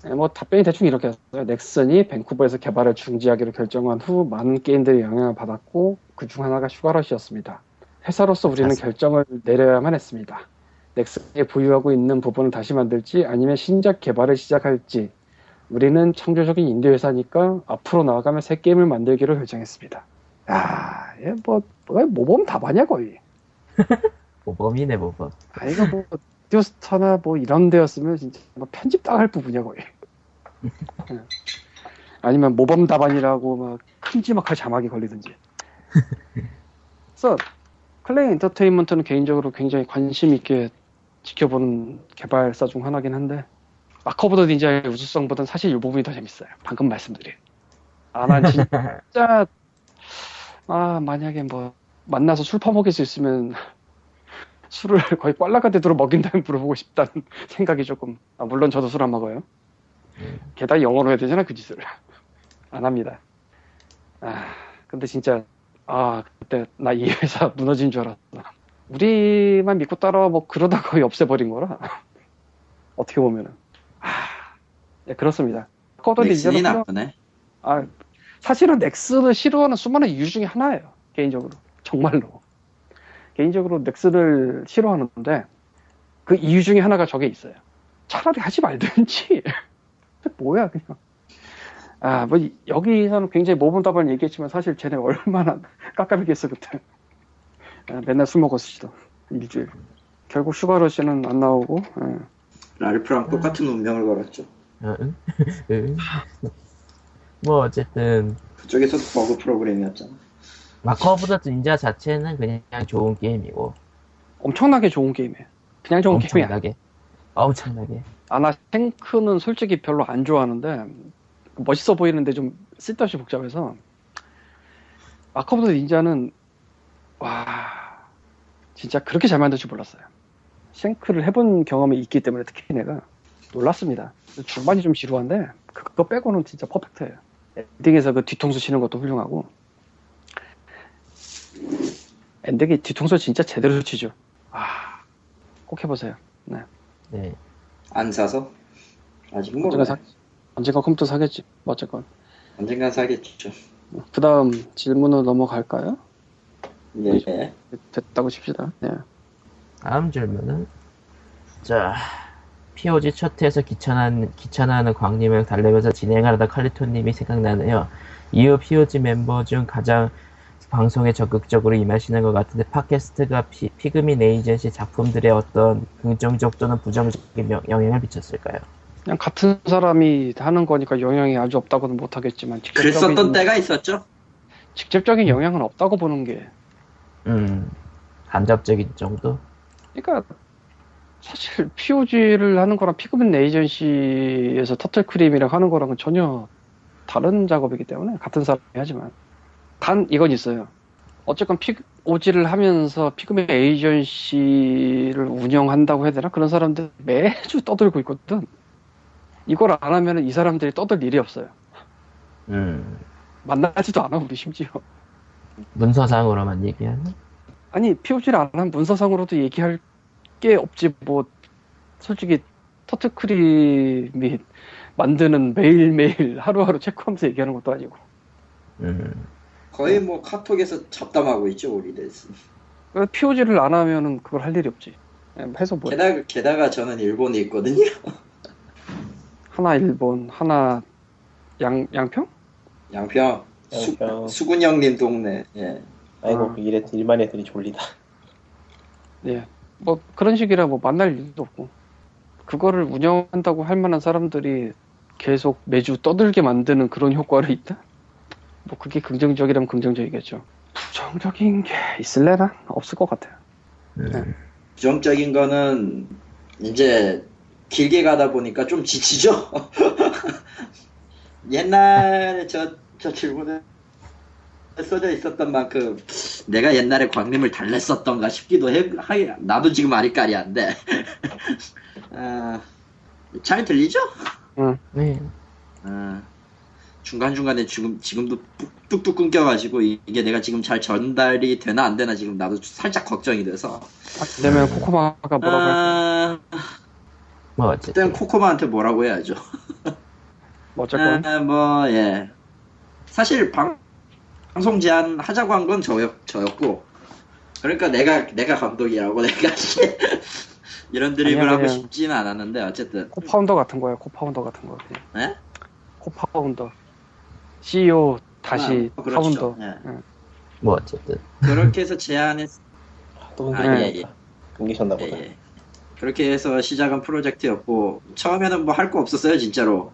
네, 뭐 답변이 대충 이렇게 했어요. 넥슨이 밴쿠버에서 개발을 중지하기로 결정한 후 많은 게임들이 영향을 받았고 그 중 하나가 Sugar Rush였습니다. 회사로서 우리는 맞습니다. 결정을 내려야만 했습니다. 넥슨이 보유하고 있는 부분을 다시 만들지 아니면 신작 개발을 시작할지 우리는 창조적인 인디 회사니까 앞으로 나아가면 새 게임을 만들기로 결정했습니다. 아, 얘 뭐, 뭐 모범 답안야 거의. 모범이네 모범. 아, 이거 뭐, 라디오스타나 뭐 이런 데였으면 진짜 뭐 편집 당할 부분이야, 거의. 예. 아니면 모범 답안이라고 막 큼지막한 자막이 걸리든지. 그래서 Klei Entertainment는 개인적으로 굉장히 관심 있게 지켜보는 개발사 중 하나긴 한데 Mark of the Ninja의 우수성보다는 사실 이 부분이 더 재밌어요. 방금 말씀드린. 아, 난 진짜 아 만약에 뭐 만나서 술 퍼먹일 수 있으면 술을 거의 꽐라가 되도록 먹인 다음에 물어보고 싶다는 생각이 조금 아, 물론 저도 술 안 먹어요. 게다가 영어로 해야 되잖아 그 짓을. 안 합니다. 아 근데 진짜 아 그때 나 이 회사 무너진 줄 알았다. 우리만 믿고 따라와 뭐 그러다 거의 없애버린 거라. 어떻게 보면은. 아 네, 그렇습니다 코드 넥슨이 닌자는 나쁘네. 아, 사실은 넥슨을 싫어하는 수많은 이유 중에 하나예요. 개인적으로. 정말로. 개인적으로 넥슨을 싫어하는데 그 이유 중에 하나가 저게 있어요. 차라리 하지 말든지. 뭐야, 그냥. 아, 뭐, 이- 여기서는 굉장히 모범 답을 얘기했지만 사실 쟤네 얼마나 깝깝했겠어, 그때. 아, 맨날 술 먹었으시던 일주일. 결국 Sugar Rush는 안 나오고, 예. 랄프랑 똑같은 운명을 걸었죠. 어, 응? 응? 뭐 어쨌든 그쪽에서도 버그 프로그램이었잖아. Mark of the Ninja 자체는 그냥 좋은 게임이고 엄청나게 좋은 게임이에요. 그냥 좋은 게임이 아니야. 엄청나게 엄청나게 아, 나 Shank는 솔직히 별로 안 좋아하는데, 멋있어 보이는데 좀 쓸데없이 복잡해서, Mark of the Ninja는, 와, 진짜 그렇게 잘 만들 줄 몰랐어요. Shank를 해본 경험이 있기 때문에 특히 내가 놀랐습니다. 중반이 좀 지루한데, 그거 빼고는 진짜 perfect해요. 엔딩에서 그 뒤통수 치는 것도 훌륭하고, 엔딩에 뒤통수 진짜 제대로 치죠. 아, 꼭 해보세요. 네안 사서? 아직 언젠가 몰라. 사, 언젠가 컴퓨터 사겠지. 뭐 어쨌건. 언젠간 사겠죠. 그 다음 질문으로 넘어갈까요? 예. 됐다고 칩시다. 네. 다음 질문은 자 POG 첫 회에서 귀찮은, 귀찮아하는 광님을 달래면서 진행하다 칼리토님이 생각나네요. 이후 POG 멤버 중 가장 방송에 적극적으로 임하시는 것 같은데 팟캐스트가 피, 피그민 에이전시 작품들의 어떤 긍정적 또는 부정적인 영- 영향을 미쳤을까요? 그냥 같은 사람이 하는 거니까 영향이 아주 없다고는 못하겠지만 그랬었던 때가 있었죠. 직접적인 영향은 없다고 보는 게 음 간접적인 정도? 그러니까 사실 POG를 하는 거랑 피그민 에이전시에서 터틀 크림이랑 하는 거랑은 전혀 다른 작업이기 때문에 같은 사람이 하지만 단 이건 있어요. 어쨌건 POG를 하면서 피그민 에이전시를 운영한다고 해야 되나? 그런 사람들 매주 떠들고 있거든. 이걸 안 하면 이 사람들이 떠들 일이 없어요. 음 만나지도 않아, 우리 심지어. 문서상으로만 얘기하는? 아니, POG를 안 하면 문서상으로도 얘기할 게 없지, 뭐, 솔직히, 터트크림이 만드는 매일매일 하루하루 체크하면서 얘기하는 것도 아니고. 음 거의 뭐 카톡에서 잡담하고 있죠, 우리 데스. POG를 안 하면은 그걸 할 일이 없지. 해서 뭐, 게다가, 게다가 저는 일본에 있거든요. 하나 일본, 하나 양, 양평? 양평, 수, 양평. 수 군 형님 동네. 예. 아이고 아. 그 일에 일만 애들이 졸리다. 예. 뭐, 그런 식이라 뭐 만날 일도 없고. 그거를 운영한다고 할 만한 사람들이 계속 매주 떠들게 만드는 그런 효과를 있다? 뭐, 그게 긍정적이라면 긍정적이겠죠. 부정적인 게 있을래나? 없을 것 같아요. 음. 부정적인 거는 이제 길게 가다 보니까 좀 지치죠. 옛날에 저, 저 질문에 써져 있었던 만큼 내가 옛날에 광림을 달랬었던가 싶기도 해. 하- 나도 지금 아리까리 한데. 아, 잘 들리죠? 네. 아, 중간 중간에 지금, 지금도 뚝- 뚝뚝 끊겨가지고 이- 이게 내가 지금 잘 전달이 되나 안 되나 지금 나도 살짝 걱정이 돼서. 안 되면 코코마가 뭐라고 할 아, 뭐 어쨌든 어쨌든 코코마한테 뭐라고 해야죠. 뭐 어쨌건 아, 뭐, 예. 사실 방, 방송 제안 하자고 한 건 저였, 저였고. 그러니까 내가, 내가 감독이라고 내가 이런 드립을 아니야, 하고 싶지는 않았는데, 어쨌든. co-founder 같은 거야. co-founder 같은 거. 예? co-founder. CEO 다시 아, 그렇죠. founder. 예. 뭐 어쨌든 그렇게 해서 제안했, 또 아, 끊기셨나 예, 예. 보다. 끊기셨나 예, 보다. 예. 그렇게 해서 시작한 프로젝트였고, 처음에는 뭐 할 거 없었어요, 진짜로.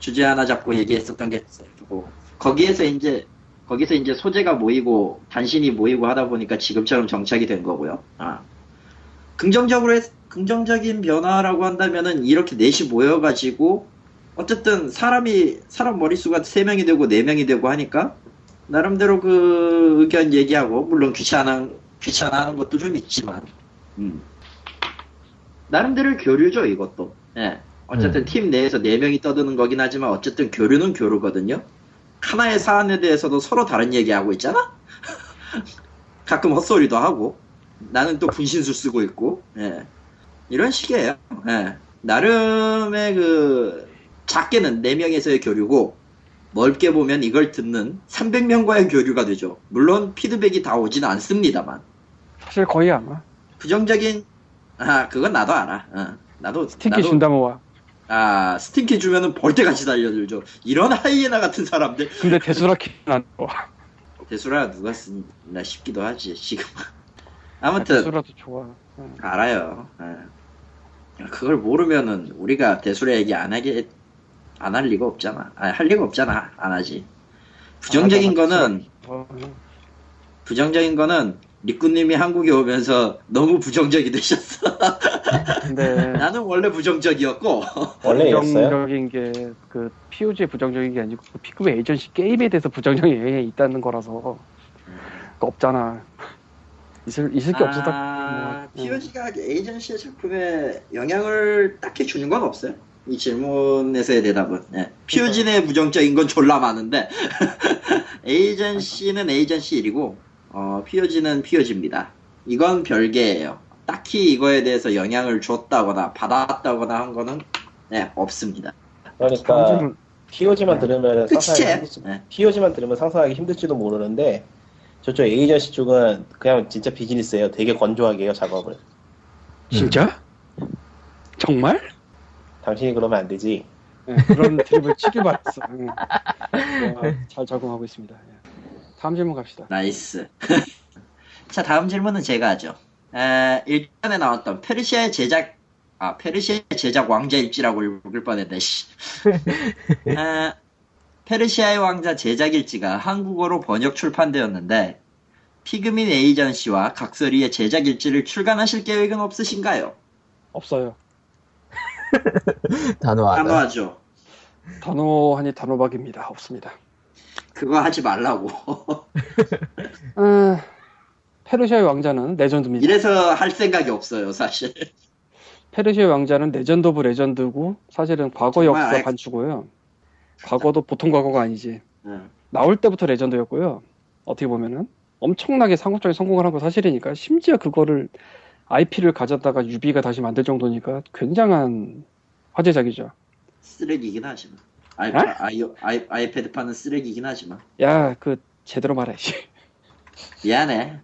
주제 하나 잡고 얘기했었던 게 있고, 거기에서 이제, 거기서 이제 소재가 모이고, 단신이 모이고 하다 보니까 지금처럼 정착이 된 거고요. 아. 긍정적으로, 했- 긍정적인 변화라고 한다면은 이렇게 넷이 모여가지고, 어쨌든 사람이, 사람 머릿수가 3명이 되고 4명이 되고 하니까, 나름대로 그 의견 얘기하고, 물론 귀찮아, 귀찮아하는 것도 좀 있지만, 음. 나름대로 교류죠, 이것도. 예. 어쨌든 음. 팀 내에서 4명이 떠드는 거긴 하지만, 어쨌든 교류는 교류거든요. 하나의 사안에 대해서도 서로 다른 얘기하고 있잖아? 가끔 헛소리도 하고, 나는 또 분신술 쓰고 있고, 예. 이런 식이에요. 예. 나름의 그, 작게는 4명에서의 교류고, 넓게 보면 이걸 듣는 300명과의 교류가 되죠. 물론 피드백이 다 오진 않습니다만. 사실 거의 안 와. 부정적인 아 그건 나도 알아. 어. 나도 Steam key 나도, 준다면 와. 아 Steam key 주면은 벌떼같이 달려들죠. 이런 하이에나 같은 사람들 근데 대수라 키는 안 와. 대수라 누가 쓰나 싶기도 하지 지금. 아무튼 대수라도 좋아. 응. 알아요. 예. 그걸 모르면은 우리가 대수라 얘기 안 하게 안 할 리가 없잖아. 아, 할 리가 없잖아. 안 하지. 부정적인 안 하잖아, 거는 어, 응. 부정적인 거는 리꾸님이 한국에 오면서 너무 부정적이 되셨어. 근데 나는 원래 부정적이었고. 원래였어요? 부정적인 게 그 POG의 부정적인 게 아니고 그 피그웨 에이전시 게임에 대해서 부정적인 영향이 있다는 거라서 그거 없잖아. 있을 있을 게 없었다. 아, 뭐, POG가 에이전시의 작품에 영향을 딱히 주는 건 없어요. 이 질문에서의 대답은. 예. POG 내 부정적인 건 졸라 많은데, 에이전시는 에이전시 일이고, 어, POG는 POG입니다. 이건 별개예요. 딱히 이거에 대해서 영향을 줬다거나 받았다거나 한 거는 네, 없습니다. 그러니까 요즘은 POG만 들으면 상상하기. 힘들지. 네. POG만 들으면 상상하기 힘들지도 모르는데 저쪽 에이전시 쪽은 그냥 진짜 비즈니스예요. 되게 건조하게 해요 작업을. 진짜? 정말? 당신이 그러면 안 되지. 네, 그런 드립을 치길 바랬어. 응. 어, 잘 적응하고 있습니다. 예. 다음 질문 갑시다. nice. 자, 다음 질문은 제가 하죠. 에, 일전에 나왔던 페르시아의 제작, 아, 페르시아의 제작 왕자 일지라고 읽을 뻔했네, 씨. 에, 페르시아의 왕자 제작 일지가 한국어로 번역 출판되었는데, 피그민 에이전시와 각설이의 제작 일지를 출간하실 계획은 없으신가요? 없어요. 단호하다. 단호하죠. 단호하니 단호박입니다. 없습니다. 그거 하지 말라고. 아, 페르시아의 왕자는 레전드입니다. 이래서 할 생각이 없어요, 사실. 페르시아의 왕자는 legend of legend고 사실은 과거 역사 알- 반추고요. 과거도 보통 과거가 아니지. 응. 나올 때부터 레전드였고요. 어떻게 보면은 엄청나게 상업적인 성공을 한거 사실이니까 심지어 그거를 IP를 가졌다가 유비가 다시 만들 정도니까 굉장한 화제작이죠. 쓰레기긴 하지만. 아이, 에? 아이, 아이, 아이패드판은 쓰레기긴 하지만. 야, 그 제대로 말해야지. 미안해.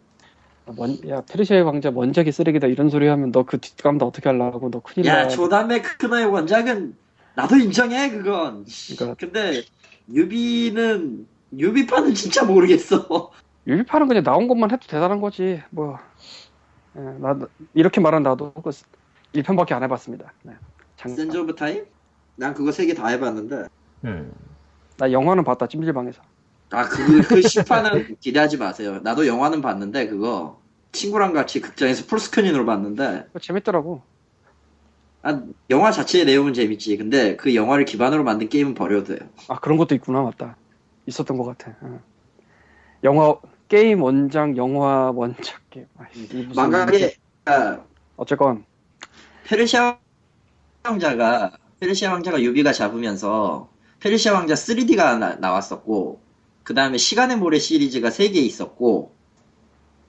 원, 야, 페르시아의 왕자 원작이 쓰레기다 이런 소리 하면 너 그 뒷감도 어떻게 하려고 너 큰일 야, 나. 조담의 크크너의 원작은 나도 인정해, 그건. 그러니까- 근데, 유비는, 유비판은 진짜 모르겠어. 유비파는 그냥 나온 것만 해도 대단한 거지. 뭐, 예, 나 이렇게 말한 나도 그 1편밖에 안 해봤습니다. 네. 장- 센즈 오브 타임? 난 그거 세 개 다 해봤는데. 음. 나 영화는 봤다 찜질방에서. 아, 그, 그 10화는 기대하지 마세요. 나도 영화는 봤는데, 그거. 친구랑 같이 극장에서 풀스크린으로 봤는데, 재밌더라고. 아, 영화 자체의 내용은 재밌지. 근데 그 영화를 기반으로 만든 게임은 버려도 돼요. 아 그런 것도 있구나 맞다. 있었던 것 같아. 예. 영화 게임 원작, 영화 원작 게임. 무슨 망각의 아, 어쨌건 페르시아 왕자가 페르시아 왕자가 유비가 잡으면서 페르시아 왕자 3D가 나, 왔었고 그 다음에 시간의 모래 시리즈가 3개 있었고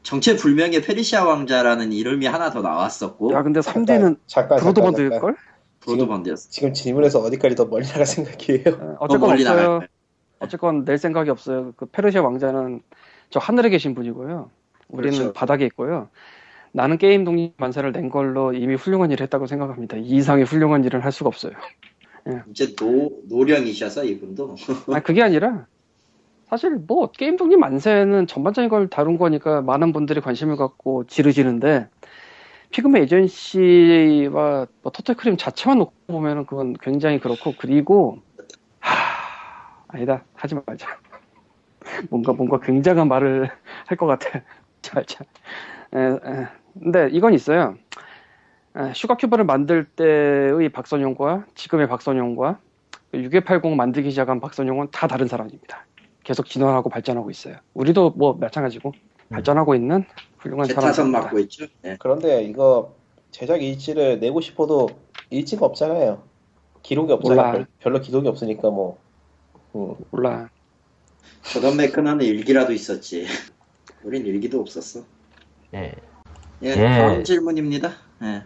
정체 불명의 페르시아 왕자라는 이름이 하나 더 나왔었고 야 근데 3D는 잠깐, 브로드밴드일 잠깐, 걸? 브로드밴드였어. 지금 질문에서 어디까지 더 멀리 나갈 생각이에요? 어 쨌건 멀리 없어요. 나갈 어쨌건 낼 생각이 없어요. 그 페르시아 왕자는 저 하늘에 계신 분이고요. 우리는 그렇죠. 바닥에 있고요. 나는 게임 독립 만세를 낸 걸로 이미 훌륭한 일을 했다고 생각합니다. 이 이상의 훌륭한 일을 할 수가 없어요. 이제 노, 노령이셔서 이분도. 아 그게 아니라 사실 뭐 게임 독립 만세는 전반적인 걸 다룬 거니까 많은 분들이 관심을 갖고 지르시는데 피그마 에이전시와 뭐 토탈크림 자체만 놓고 보면은 그건 굉장히 그렇고 그리고 하 아니다. 하지 말자. 뭔가 뭔가 굉장한 말을 할 것 같아. 자자. 근데 이건 있어요. 에, 슈가 큐브를 만들 때의 박선용과 지금의 박선용과 6180 만들기 시작한 박선용은 다 다른 사람입니다. 계속 진화하고 발전하고 있어요. 우리도 뭐 마찬가지고 발전하고 있는 훌륭한 사람입니다. 맡고 있죠. 네. 그런데 이거 제작 일지를 내고 싶어도 일지가 없잖아요. 기록이 없잖아요. 별- 별로 기록이 없으니까 뭐. 음. 몰라. 조던 맥크나는 일기라도 있었지. 우린 일기도 없었어. 예. 예, 예. 다음 질문입니다. 예.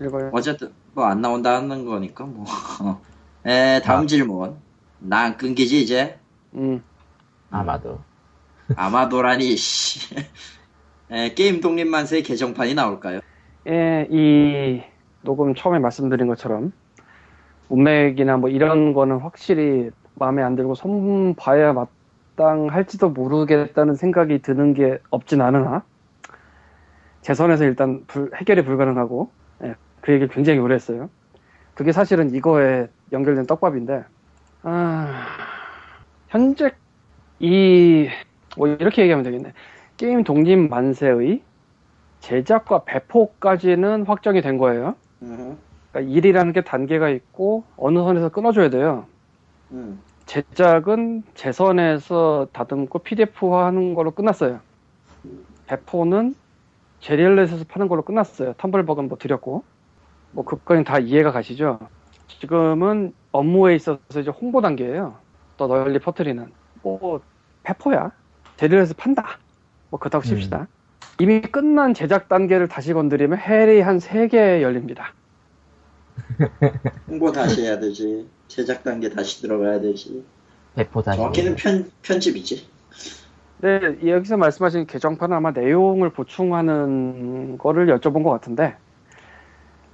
읽어요. 어쨌든 뭐 안 나온다는 거니까 뭐. 예, 다음 아. 질문. 난 끊기지 이제. 음, 아마도. 아마도라니 씨. 예, 게임 독립만세 개정판이 나올까요? 예, 이 녹음 처음에 말씀드린 것처럼 문맥이나 뭐 이런 거는 확실히 마음에 안 들고 손 봐야 마땅할지도 모르겠다는 생각이 드는 게 없진 않으나 제 선에서 일단 불- 해결이 불가능하고 예, 그 얘기를 굉장히 오래 했어요. 그게 사실은 이거에 연결된 떡밥인데 아, 현재 이 뭐 이렇게 얘기하면 되겠네. 게임 독립 만세의 제작과 배포까지는 확정이 된 거예요. 음, 그러니까 일이라는 게 단계가 있고 어느 선에서 끊어줘야 돼요. 음. 제작은 제 선에서 다듬고 PDF화하는 걸로 끝났어요. 배포는 제리얼렛에서 파는 걸로 끝났어요. 텀블벅은 뭐 드렸고 뭐 그거는 다 이해가 가시죠. 지금은 업무에 있어서 이제 홍보 단계예요. 더 널리 퍼뜨리는 뭐 배포야. 제리얼렛에서 판다. 뭐 그렇다고 칩시다. 이미 끝난 제작 단계를 다시 건드리면 헬이 한 3개 열립니다. 홍보 다시 해야 되지. 제작 단계 다시 들어가야 되지. 배포 다시. 정확히는 편, 편집이지. 네, 여기서 말씀하신 개정판은 아마 내용을 보충하는 거를 여쭤본 것 같은데,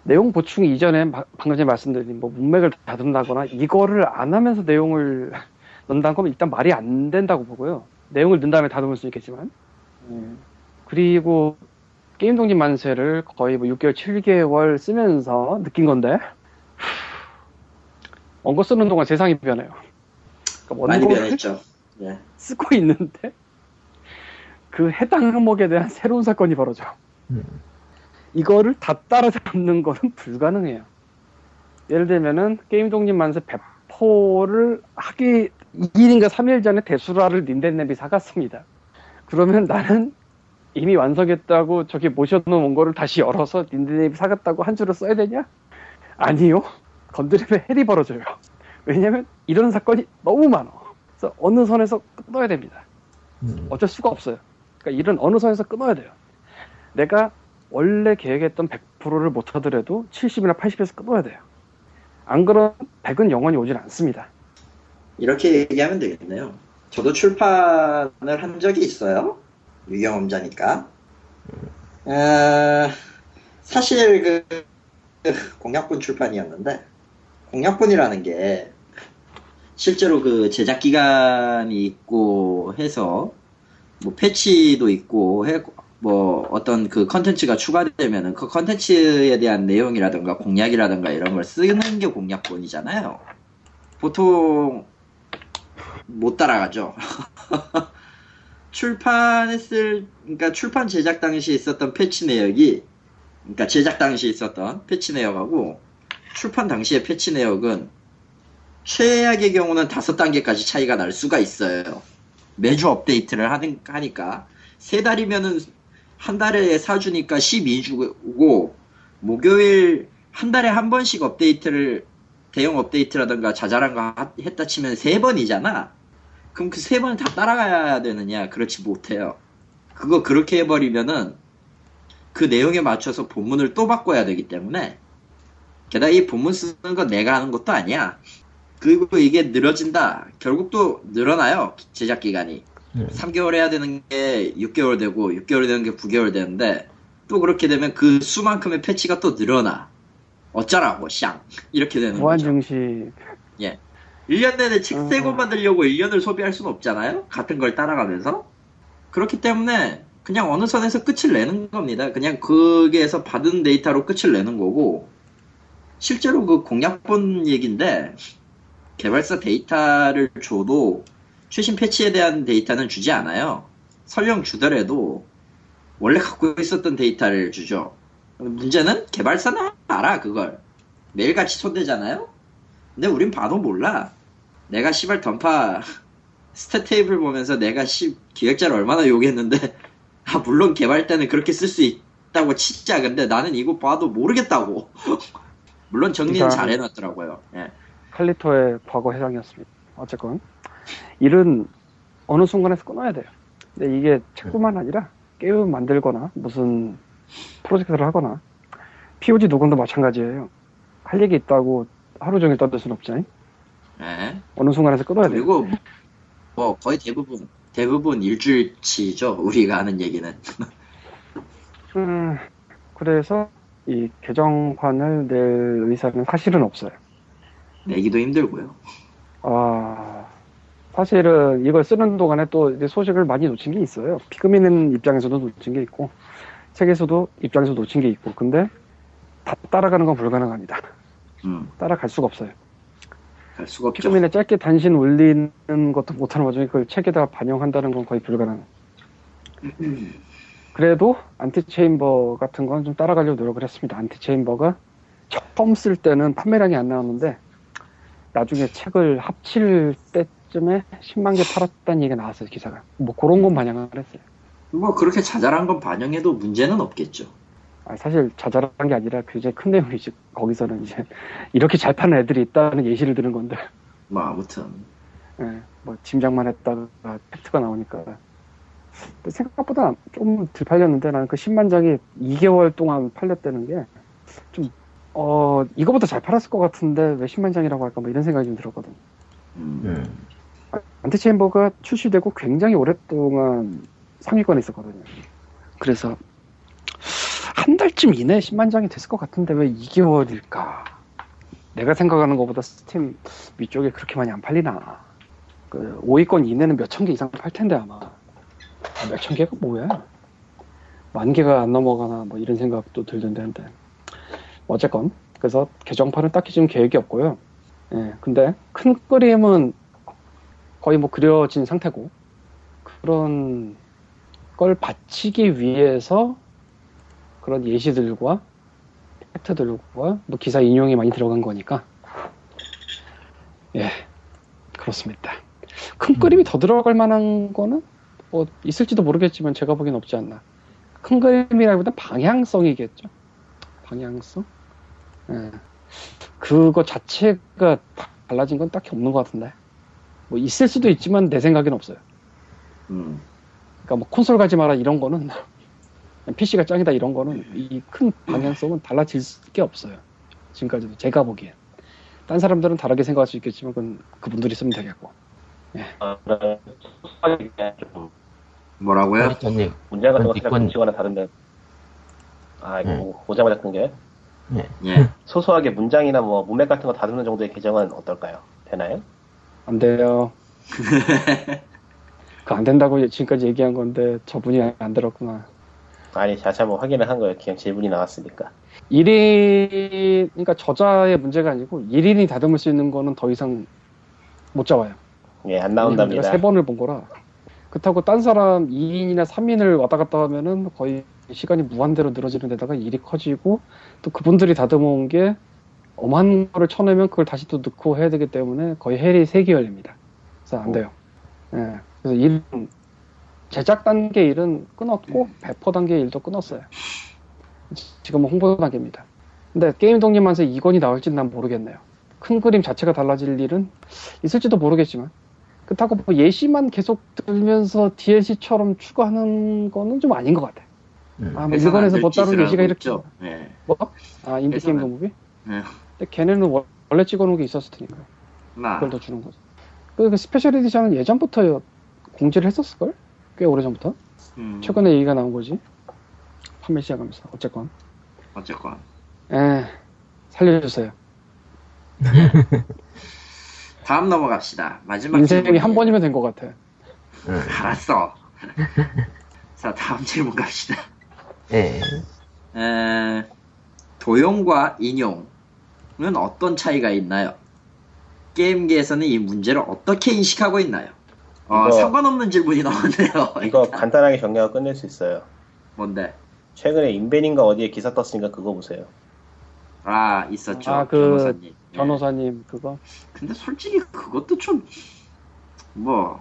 내용 보충 이전에 마- 방금 전에 말씀드린 뭐 문맥을 다듬다거나 이거를 안 하면서 내용을 넣는다는 건 일단 말이 안 된다고 보고요. 내용을 넣은 다음에 다듬을 수 있겠지만. 음. 그리고 게임 독립 만세를 거의 뭐 6개월, 7개월 쓰면서 느낀 건데, 원고 쓰는 동안 세상이 변해요. 그러니까 많이 변했죠. 예. 쓰고 있는데 그 해당 항목에 대한 새로운 사건이 벌어져. 음. 이거를 다 따라잡는 거는 불가능해요. 예를 들면은 게임 독립 만세 배포를 하기 2일인가 3일 전에 대수라를 닌텐랩이 사갔습니다. 그러면 나는 이미 완성했다고 저기 모셔놓은 원고를 다시 열어서 닌텐랩이 사갔다고 한 줄을 써야 되냐? 아니요. 건드리면 헬이 벌어져요. 왜냐면 이런 사건이 너무 많아. 그래서 어느 선에서 끊어야 됩니다. 음. 어쩔 수가 없어요. 그러니까 일은 어느 선에서 끊어야 돼요. 내가 원래 계획했던 100%를 못 하더라도 70이나 80에서 끊어야 돼요. 안 그러면 100은 영원히 오질 않습니다. 이렇게 얘기하면 되겠네요. 저도 출판을 한 적이 있어요. 유경험자니까. 에, 사실 그, 그 공약본 출판이었는데 공약본이라는 게 실제로 그 제작 기간이 있고 해서 뭐 패치도 있고 해, 뭐 어떤 그 컨텐츠가 추가되면은 그 컨텐츠에 대한 내용이라든가 공략이라든가 이런 걸 쓰는 게 공략본이잖아요. 보통 못 따라가죠. 출판했을, 그러니까 출판 제작 당시 있었던 패치 내역이, 그러니까 제작 당시 있었던 패치 내역하고 출판 당시의 패치 내역은 최악의 경우는 다섯 단계까지 차이가 날 수가 있어요. 매주 업데이트를 하는, 하니까 세 달이면은 한 달에 사주니까 12주고 목요일 한 달에 한 번씩 업데이트를 대형 업데이트라든가 자잘한 거 하- 했다 치면 세 번이잖아. 그럼 그 세 번을 다 따라가야 되느냐? 그렇지 못해요. 그거 그렇게 해버리면은 그 내용에 맞춰서 본문을 또 바꿔야 되기 때문에 게다가 이 본문 쓰는 건 내가 하는 것도 아니야. 그리고 이게 늘어진다. 결국 또 늘어나요. 제작 기간이. 음. 3개월 해야 되는 게 6개월 되고 6개월 되는 게 9개월 되는데 또 그렇게 되면 그 수만큼의 패치가 또 늘어나. 어쩌라고 샹 이렇게 되는 무한 거죠. 증식 1년 내내 책 음. 세권 만들려고 1년을 소비할 수는 없잖아요. 같은 걸 따라가면서. 그렇기 때문에 그냥 어느 선에서 끝을 내는 겁니다. 그냥 거기에서 받은 데이터로 끝을 내는 거고 실제로 그 공략본 얘기인데 개발사 데이터를 줘도 최신 패치에 대한 데이터는 주지 않아요. 설령 주더라도 원래 갖고 있었던 데이터를 주죠. 문제는 개발사는 알아 그걸 매일같이 손대잖아요. 근데 우린 봐도 몰라. 내가 씨발 던파 stat table 보면서 내가 씨 기획자를 얼마나 욕했는데 아 물론 개발 때는 그렇게 쓸 수 있다고 치자 근데 나는 이거 봐도 모르겠다고 물론 정리는 그러니까- 잘 해놨더라고요 예. 칼리토의 과거 해상이었습니다. 어쨌건 일은 어느 순간에서 끊어야 돼요. 근데 이게 책뿐만 아니라 게임 만들거나 무슨 프로젝트를 하거나 POG 녹음도 마찬가지예요. 할 얘기 있다고 하루 종일 떠들 순 없잖아요. 예. 어느 순간에서 끊어야 돼요. 그리고 뭐 거의 대부분 대부분 일주일치죠 우리가 하는 얘기는 음, 그래서 이 개정판을 낼 의사는 사실은 없어요. 내기도 힘들고요 아, 사실은 이걸 쓰는 동안에 또 이제 소식을 많이 놓친 게 있어요. 피그민 입장에서도 놓친 게 있고, 책에서도 입장에서 놓친 게 있고, 근데 다 따라가는 건 불가능합니다. 음, 따라갈 수가 없어요. 할 수가 없죠 피그민에 짧게 단신 올리는 것도 못하는 와중에 그걸 책에다 반영한다는 건 거의 불가능. 그래도 안티체임버 같은 건 좀 따라가려고 노력을 했습니다. 안티체임버가 처음 쓸 때는 판매량이 안 나왔는데 나중에 책을 합칠 때쯤에 10만 개 팔았다는 얘기가 나왔어요, 기사가. 뭐 그런 건 반영을 했어요. 뭐 그렇게 자잘한 건 반영해도 문제는 없겠죠 아, 사실 자잘한 게 아니라 굉장히 큰 내용이지. 거기서는 이제 이렇게 잘 파는 애들이 있다는 예시를 드는 건데, 뭐 아무튼 예, 뭐 짐작만 했다가 팩트가 나오니까. 생각보다 좀 덜 팔렸는데 나는 그 10만 장이 2개월 동안 팔렸다는 게 좀, 어, 이거보다 잘 팔았을 것 같은데 왜 10만 장이라고 할까 뭐 이런 생각이 좀 들었거든. 음, 음. 안티체인버가 출시되고 굉장히 오랫동안 상위권에 있었거든요. 그래서 한 달쯤 이내에 10만 장이 됐을 것 같은데 왜 2개월일까? 내가 생각하는 것보다 스팀 위쪽에 그렇게 많이 안 팔리나? 그 5위권 이내는 몇 천 개 이상 팔 텐데 아마 아, 몇천 개가 뭐야? 만 개가 안 넘어가나 뭐 이런 생각도 들던데 한데 어쨌건 그래서 개정판은 딱히 지금 계획이 없고요. 예, 근데 큰 그림은 거의 뭐 그려진 상태고 그런 걸 바치기 위해서 그런 예시들과 팩트들과 뭐 기사 인용이 많이 들어간 거니까 예 그렇습니다. 큰 그림이 더 들어갈 만한 거는 뭐 있을지도 모르겠지만 제가 보기엔 없지 않나. 큰 그림이라기보다 방향성이겠죠. 방향성. 예. 그거 자체가 달라진 건 딱히 없는 것 같은데. 뭐 있을 수도 있지만 내 생각엔 없어요. 음. 그러니까 뭐 콘솔 가지 마라 이런 거는 PC가 짱이다 이런 거는 이 큰 방향성은 달라질 게 없어요. 지금까지도 제가 보기엔. 딴 사람들은 다르게 생각할 수 있겠지만 그건 그분들이 쓰면 되겠고. 아, 그냥 좀 뭐라고요? 캐릭터님, 문제 같은 거 그건 생각 니건- 붙이거나 다른데 아 이거 음. 뭐 오자마자 큰 게 예. 소소하게 문장이나 뭐 문맥 같은 거 다루는 정도의 개정은 어떨까요? 되나요? 안 돼요. 그 안 된다고 지금까지 얘기한 건데 저분이 안 들었구나. 아니 자차 뭐 확인을 한 거예요. 그냥 질문이 나왔으니까. 1인, 그러니까 저자의 문제가 아니고 1인이 다듬을 수 있는 거는 더 이상 못 잡아요. 예, 안 나온답니다. 세 번을 본 거라. 그렇다고 딴 사람 2인이나 3인을 왔다 갔다 하면은 거의 시간이 무한대로 늘어지는 데다가 일이 커지고 또 그분들이 다듬어 온 게 엄한 거를 쳐내면 그걸 다시 또 넣고 해야 되기 때문에 거의 헬이 세계열입니다. 그래서 안 돼요. 예. 그래서 일은 제작 단계 일은 끊었고 배포 단계 일도 끊었어요. 지금은 홍보 단계입니다. 근데 게임 독립만서 2권이 나올지는 난 모르겠네요. 큰 그림 자체가 달라질 일은 있을지도 모르겠지만 그렇다고 뭐 예시만 계속 들면서 DLC처럼 추가하는 거는 좀 아닌 것 같아. 음. 아, 뭐 일본에서 다룬 짓을 예시가 이렇게 있죠. 예. 뭐? 아 Indie Game The Movie? 예. 근데 걔네는 원- 원래 찍어놓은 게 있었을 테니까 나 그걸 더 주는 거지. 그, 그 special edition은 예전부터 공지를 했었을걸? 꽤 오래전부터? 음, 최근에 얘기가 나온 거지. 판매 시작하면서. 어쨌건. 어쨌건 에 살려주세요. 다음 넘어갑시다. 마지막 인생이 질문이에요. 한 번이면 된 것 같아. 음. 알았어. 자 다음 질문 갑시다. 예. 에, 도용과 인용은 어떤 차이가 있나요? 게임계에서는 이 문제를 어떻게 인식하고 있나요? 어, 이거- 상관없는 질문이 나왔네요. 이거 간단하게 정리하고 끝낼 수 있어요. 뭔데? 최근에 인벤인가 어디에 기사 떴으니까 그거 보세요. 아 있었죠. 아, 그 변호사님. 예. 변호사님 그거. 근데 솔직히 그것도 좀 뭐.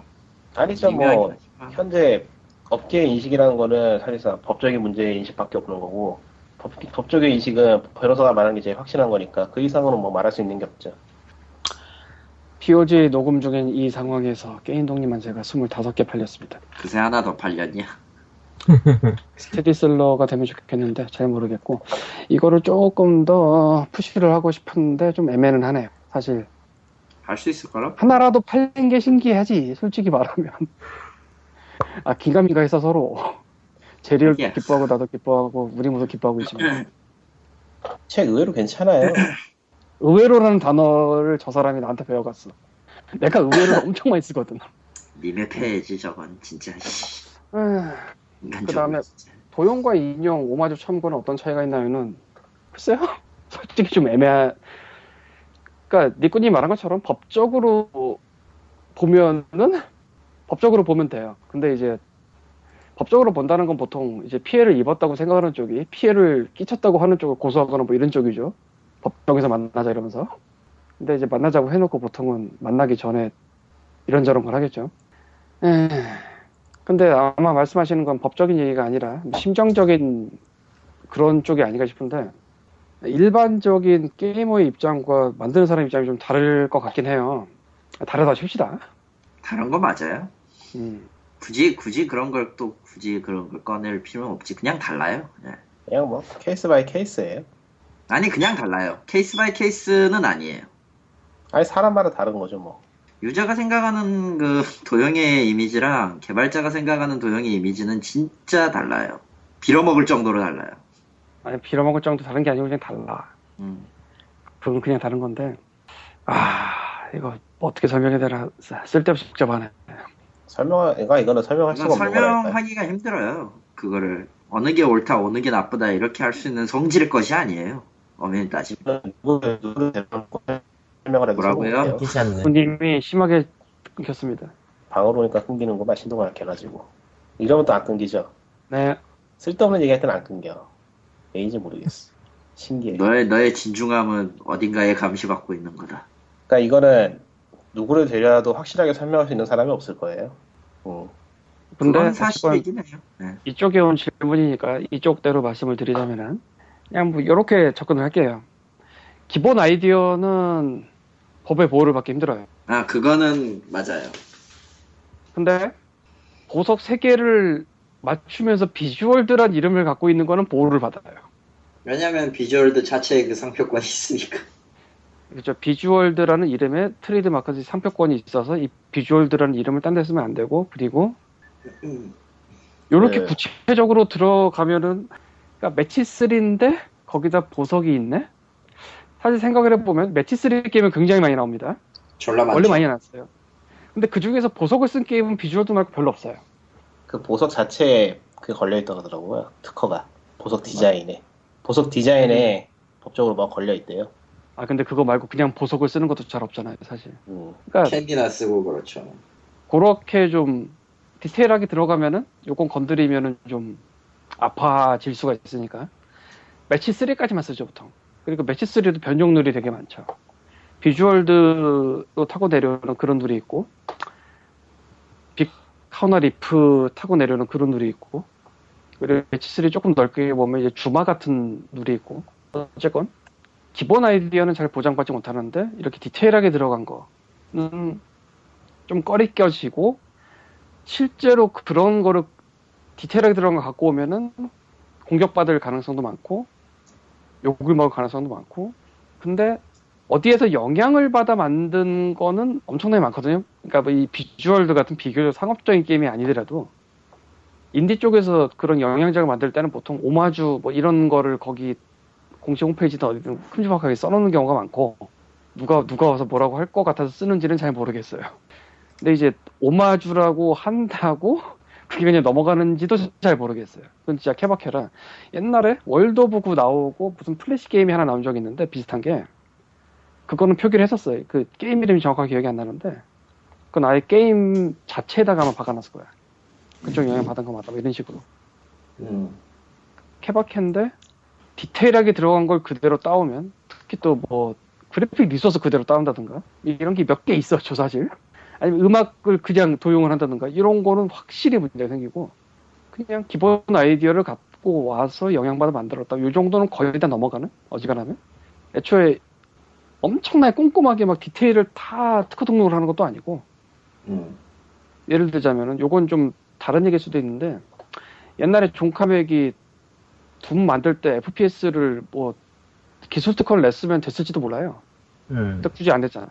미묘하긴 뭐. 현재 업계 인식이라는 거는 사실상 법적인 문제의 인식밖에 없는 거고, 법, 법적인 인식은 변호사가 말하는 게 제일 확실한 거니까, 그 이상으로는 뭐 말할 수 있는 게 없죠. POG 녹음 중인 이 상황에서 게임 독립만세가 25개 팔렸습니다. 그새 하나 더 팔렸냐? 스테디셀러가 되면 좋겠는데 잘 모르겠고 이거를 조금 더 푸시를 하고 싶었는데 좀 애매는 하네요. 사실 할 수 있을 거라? 하나라도 팔린 게 신기하지 솔직히 말하면 아 긴가민가 해서 서로 제리를 예. 기뻐하고 나도 기뻐하고 우리 모두 기뻐하고 있지만 책 의외로 괜찮아요. 의외로라는 단어를 저 사람이 나한테 배워갔어 내가 의외로 엄청 많이 쓰거든 님의 패야지 저건 진짜 그 다음에 진짜. 도용과 인용 오마주 참고는 어떤 차이가 있나요는 글쎄요. 솔직히 좀 애매한 그러니까 니꾼이 말한 것처럼 법적으로 보면은 법적으로 보면 돼요. 근데 이제 법적으로 본다는 건 보통 이제 피해를 입었다고 생각하는 쪽이 피해를 끼쳤다고 하는 쪽을 고소하거나 뭐 이런 쪽이죠. 법정에서 만나자 이러면서. 근데 이제 만나자고 해놓고 보통은 만나기 전에 이런저런 걸 하겠죠. 에... 근데 아마 말씀하시는 건 법적인 얘기가 아니라 심정적인 그런 쪽이 아닌가 싶은데 일반적인 게이머의 입장과 만드는 사람 입장이 좀 다를 것 같긴 해요. 다르다 칩시다. 다른 거 맞아요. 음. 굳이 굳이 그런 걸 또 굳이 그런 걸 꺼낼 필요는 없지. 그냥 달라요. 예. 그냥 뭐, case by case예요. 아니 그냥 달라요. case by case는 아니에요. 아니, 사람마다 다른 거죠, 뭐. 유저가 생각하는 그 도형의 이미지랑 개발자가 생각하는 도형의 이미지는 진짜 달라요. 빌어먹을 정도로 달라요. 아니 빌어먹을 정도 다른 게 아니고 그냥 달라. 음. 그건 그냥 다른 건데. 아 이거 뭐 어떻게 설명해야 되나 쓸데없이 복잡하네. 설명, 그러니까 이거는 설명할 수가 없는 거랄까요. 설명하기가 힘들어요. 그거를 어느 게 옳다, 어느 게 나쁘다 이렇게 할 수 있는 성질의 것이 아니에요. 엄연히 따지면 설명을 해도 뭐라고요? 소용없어요. 끼셨네. 군님이 심하게 끊겼습니다. 방으로 오니까 끊기는구만, 신동을 이렇게해가지고 이러면 또 안 끊기죠. 네. 쓸데없는 얘기할 때는 안 끊겨. 왜인지 모르겠어. 신기해. 너의 너의 진중함은 어딘가에 감시받고 있는 거다. 그러니까 이거는 누구를 데려와도 확실하게 설명할 수 있는 사람이 없을 거예요. 음. 근데 사실이긴 해요. 네. 이쪽에 온 질문이니까 이쪽대로 말씀을 드리자면은 그냥 뭐 이렇게 접근을 할게요. 기본 아이디어는 법의 보호를 받기 힘들어요. 아 그거는 맞아요. 근데 보석 3개를 맞추면서 비주얼드란 이름을 갖고 있는 거는 보호를 받아요. 왜냐면 비주얼드 자체에 그 상표권이 있으니까. 그렇죠. 비주얼드라는 이름에 트레이드 마크지 상표권이 있어서 이 비주얼드라는 이름을 딴 데 쓰면 안 되고 그리고 음. 이렇게 네. 구체적으로 들어가면은 그러니까 매치 3인데 거기다 보석이 있네. 사실 생각을 해보면 매치 3 게임은 굉장히 많이 나옵니다. 졸라 많죠. 원래 많이 나왔어요. 근데 그 중에서 보석을 쓴 게임은 비주얼도 말고 별로 없어요. 그 보석 자체에 그게 걸려있다고 하더라고요. 특허가. 보석 디자인에. 보석 디자인에 법적으로 막 걸려있대요. 아 근데 그거 말고 그냥 보석을 쓰는 것도 잘 없잖아요, 사실. 음. 그러니까 캔디나 쓰고 그렇죠. 그렇게 좀 디테일하게 들어가면은 요건 건드리면은 좀 아파질 수가 있으니까 매치 3까지만 쓰죠 보통 그리고 매치 3도 변종 룰이 되게 많죠. 비주얼드로 타고 내려오는 그런 룰이 있고 빅 카후나 리프 타고 내려오는 그런 룰이 있고 그리고 H3 조금 넓게 보면 이제 주마 같은 룰이 있고 어쨌건 기본 아이디어는 잘 보장받지 못하는데 이렇게 디테일하게 들어간 거는 좀 꺼리껴지고 실제로 그런 거를 디테일하게 들어간 거 갖고 오면은 공격받을 가능성도 많고 욕을 먹을 가능성도 많고 근데 어디에서 영향을 받아 만든 거는 엄청나게 많거든요. 그러니까 뭐 이 비주얼드 같은 비교적 상업적인 게임이 아니더라도 인디 쪽에서 그런 영향작을 만들 때는 보통 오마주 뭐 이런 거를 거기 공식 홈페이지든 어디든 큼지막하게 써놓는 경우가 많고 누가 누가 와서 뭐라고 할 것 같아서 쓰는지는 잘 모르겠어요. 근데 이제 오마주라고 한다고 그게 그냥 넘어가는지도 잘 모르겠어요. 그건 진짜 케바케라. 옛날에 월드 오브 구 나오고 무슨 플래시 게임이 하나 나온 적이 있는데 비슷한 게 그거는 표기를 했었어요. 그 게임 이름이 정확하게 기억이 안 나는데 그건 아예 게임 자체에다가 아마 박아놨을 거야. 그쪽 영향 받은 거 맞다. 뭐 이런 식으로. 음. 케바케인데 디테일하게 들어간 걸 그대로 따오면 특히 또 뭐 그래픽 리소스 그대로 따온다든가 이런 게 몇 개 있어 저 사실 아니면 음악을 그냥 도용을 한다든가 이런 거는 확실히 문제가 생기고 그냥 기본 아이디어를 갖고 와서 영향받아 만들었다 이 정도는 거의 다 넘어가는 어지간하면 애초에 엄청나게 꼼꼼하게 막 디테일을 다 특허 등록을 하는 것도 아니고 음. 예를 들자면은 요건 좀 다른 얘기일 수도 있는데 옛날에 존 카맥이 둠 만들 때 FPS를 뭐 기술 특허를 냈으면 됐을지도 몰라요. 음. 근데 굳이 안 됐잖아.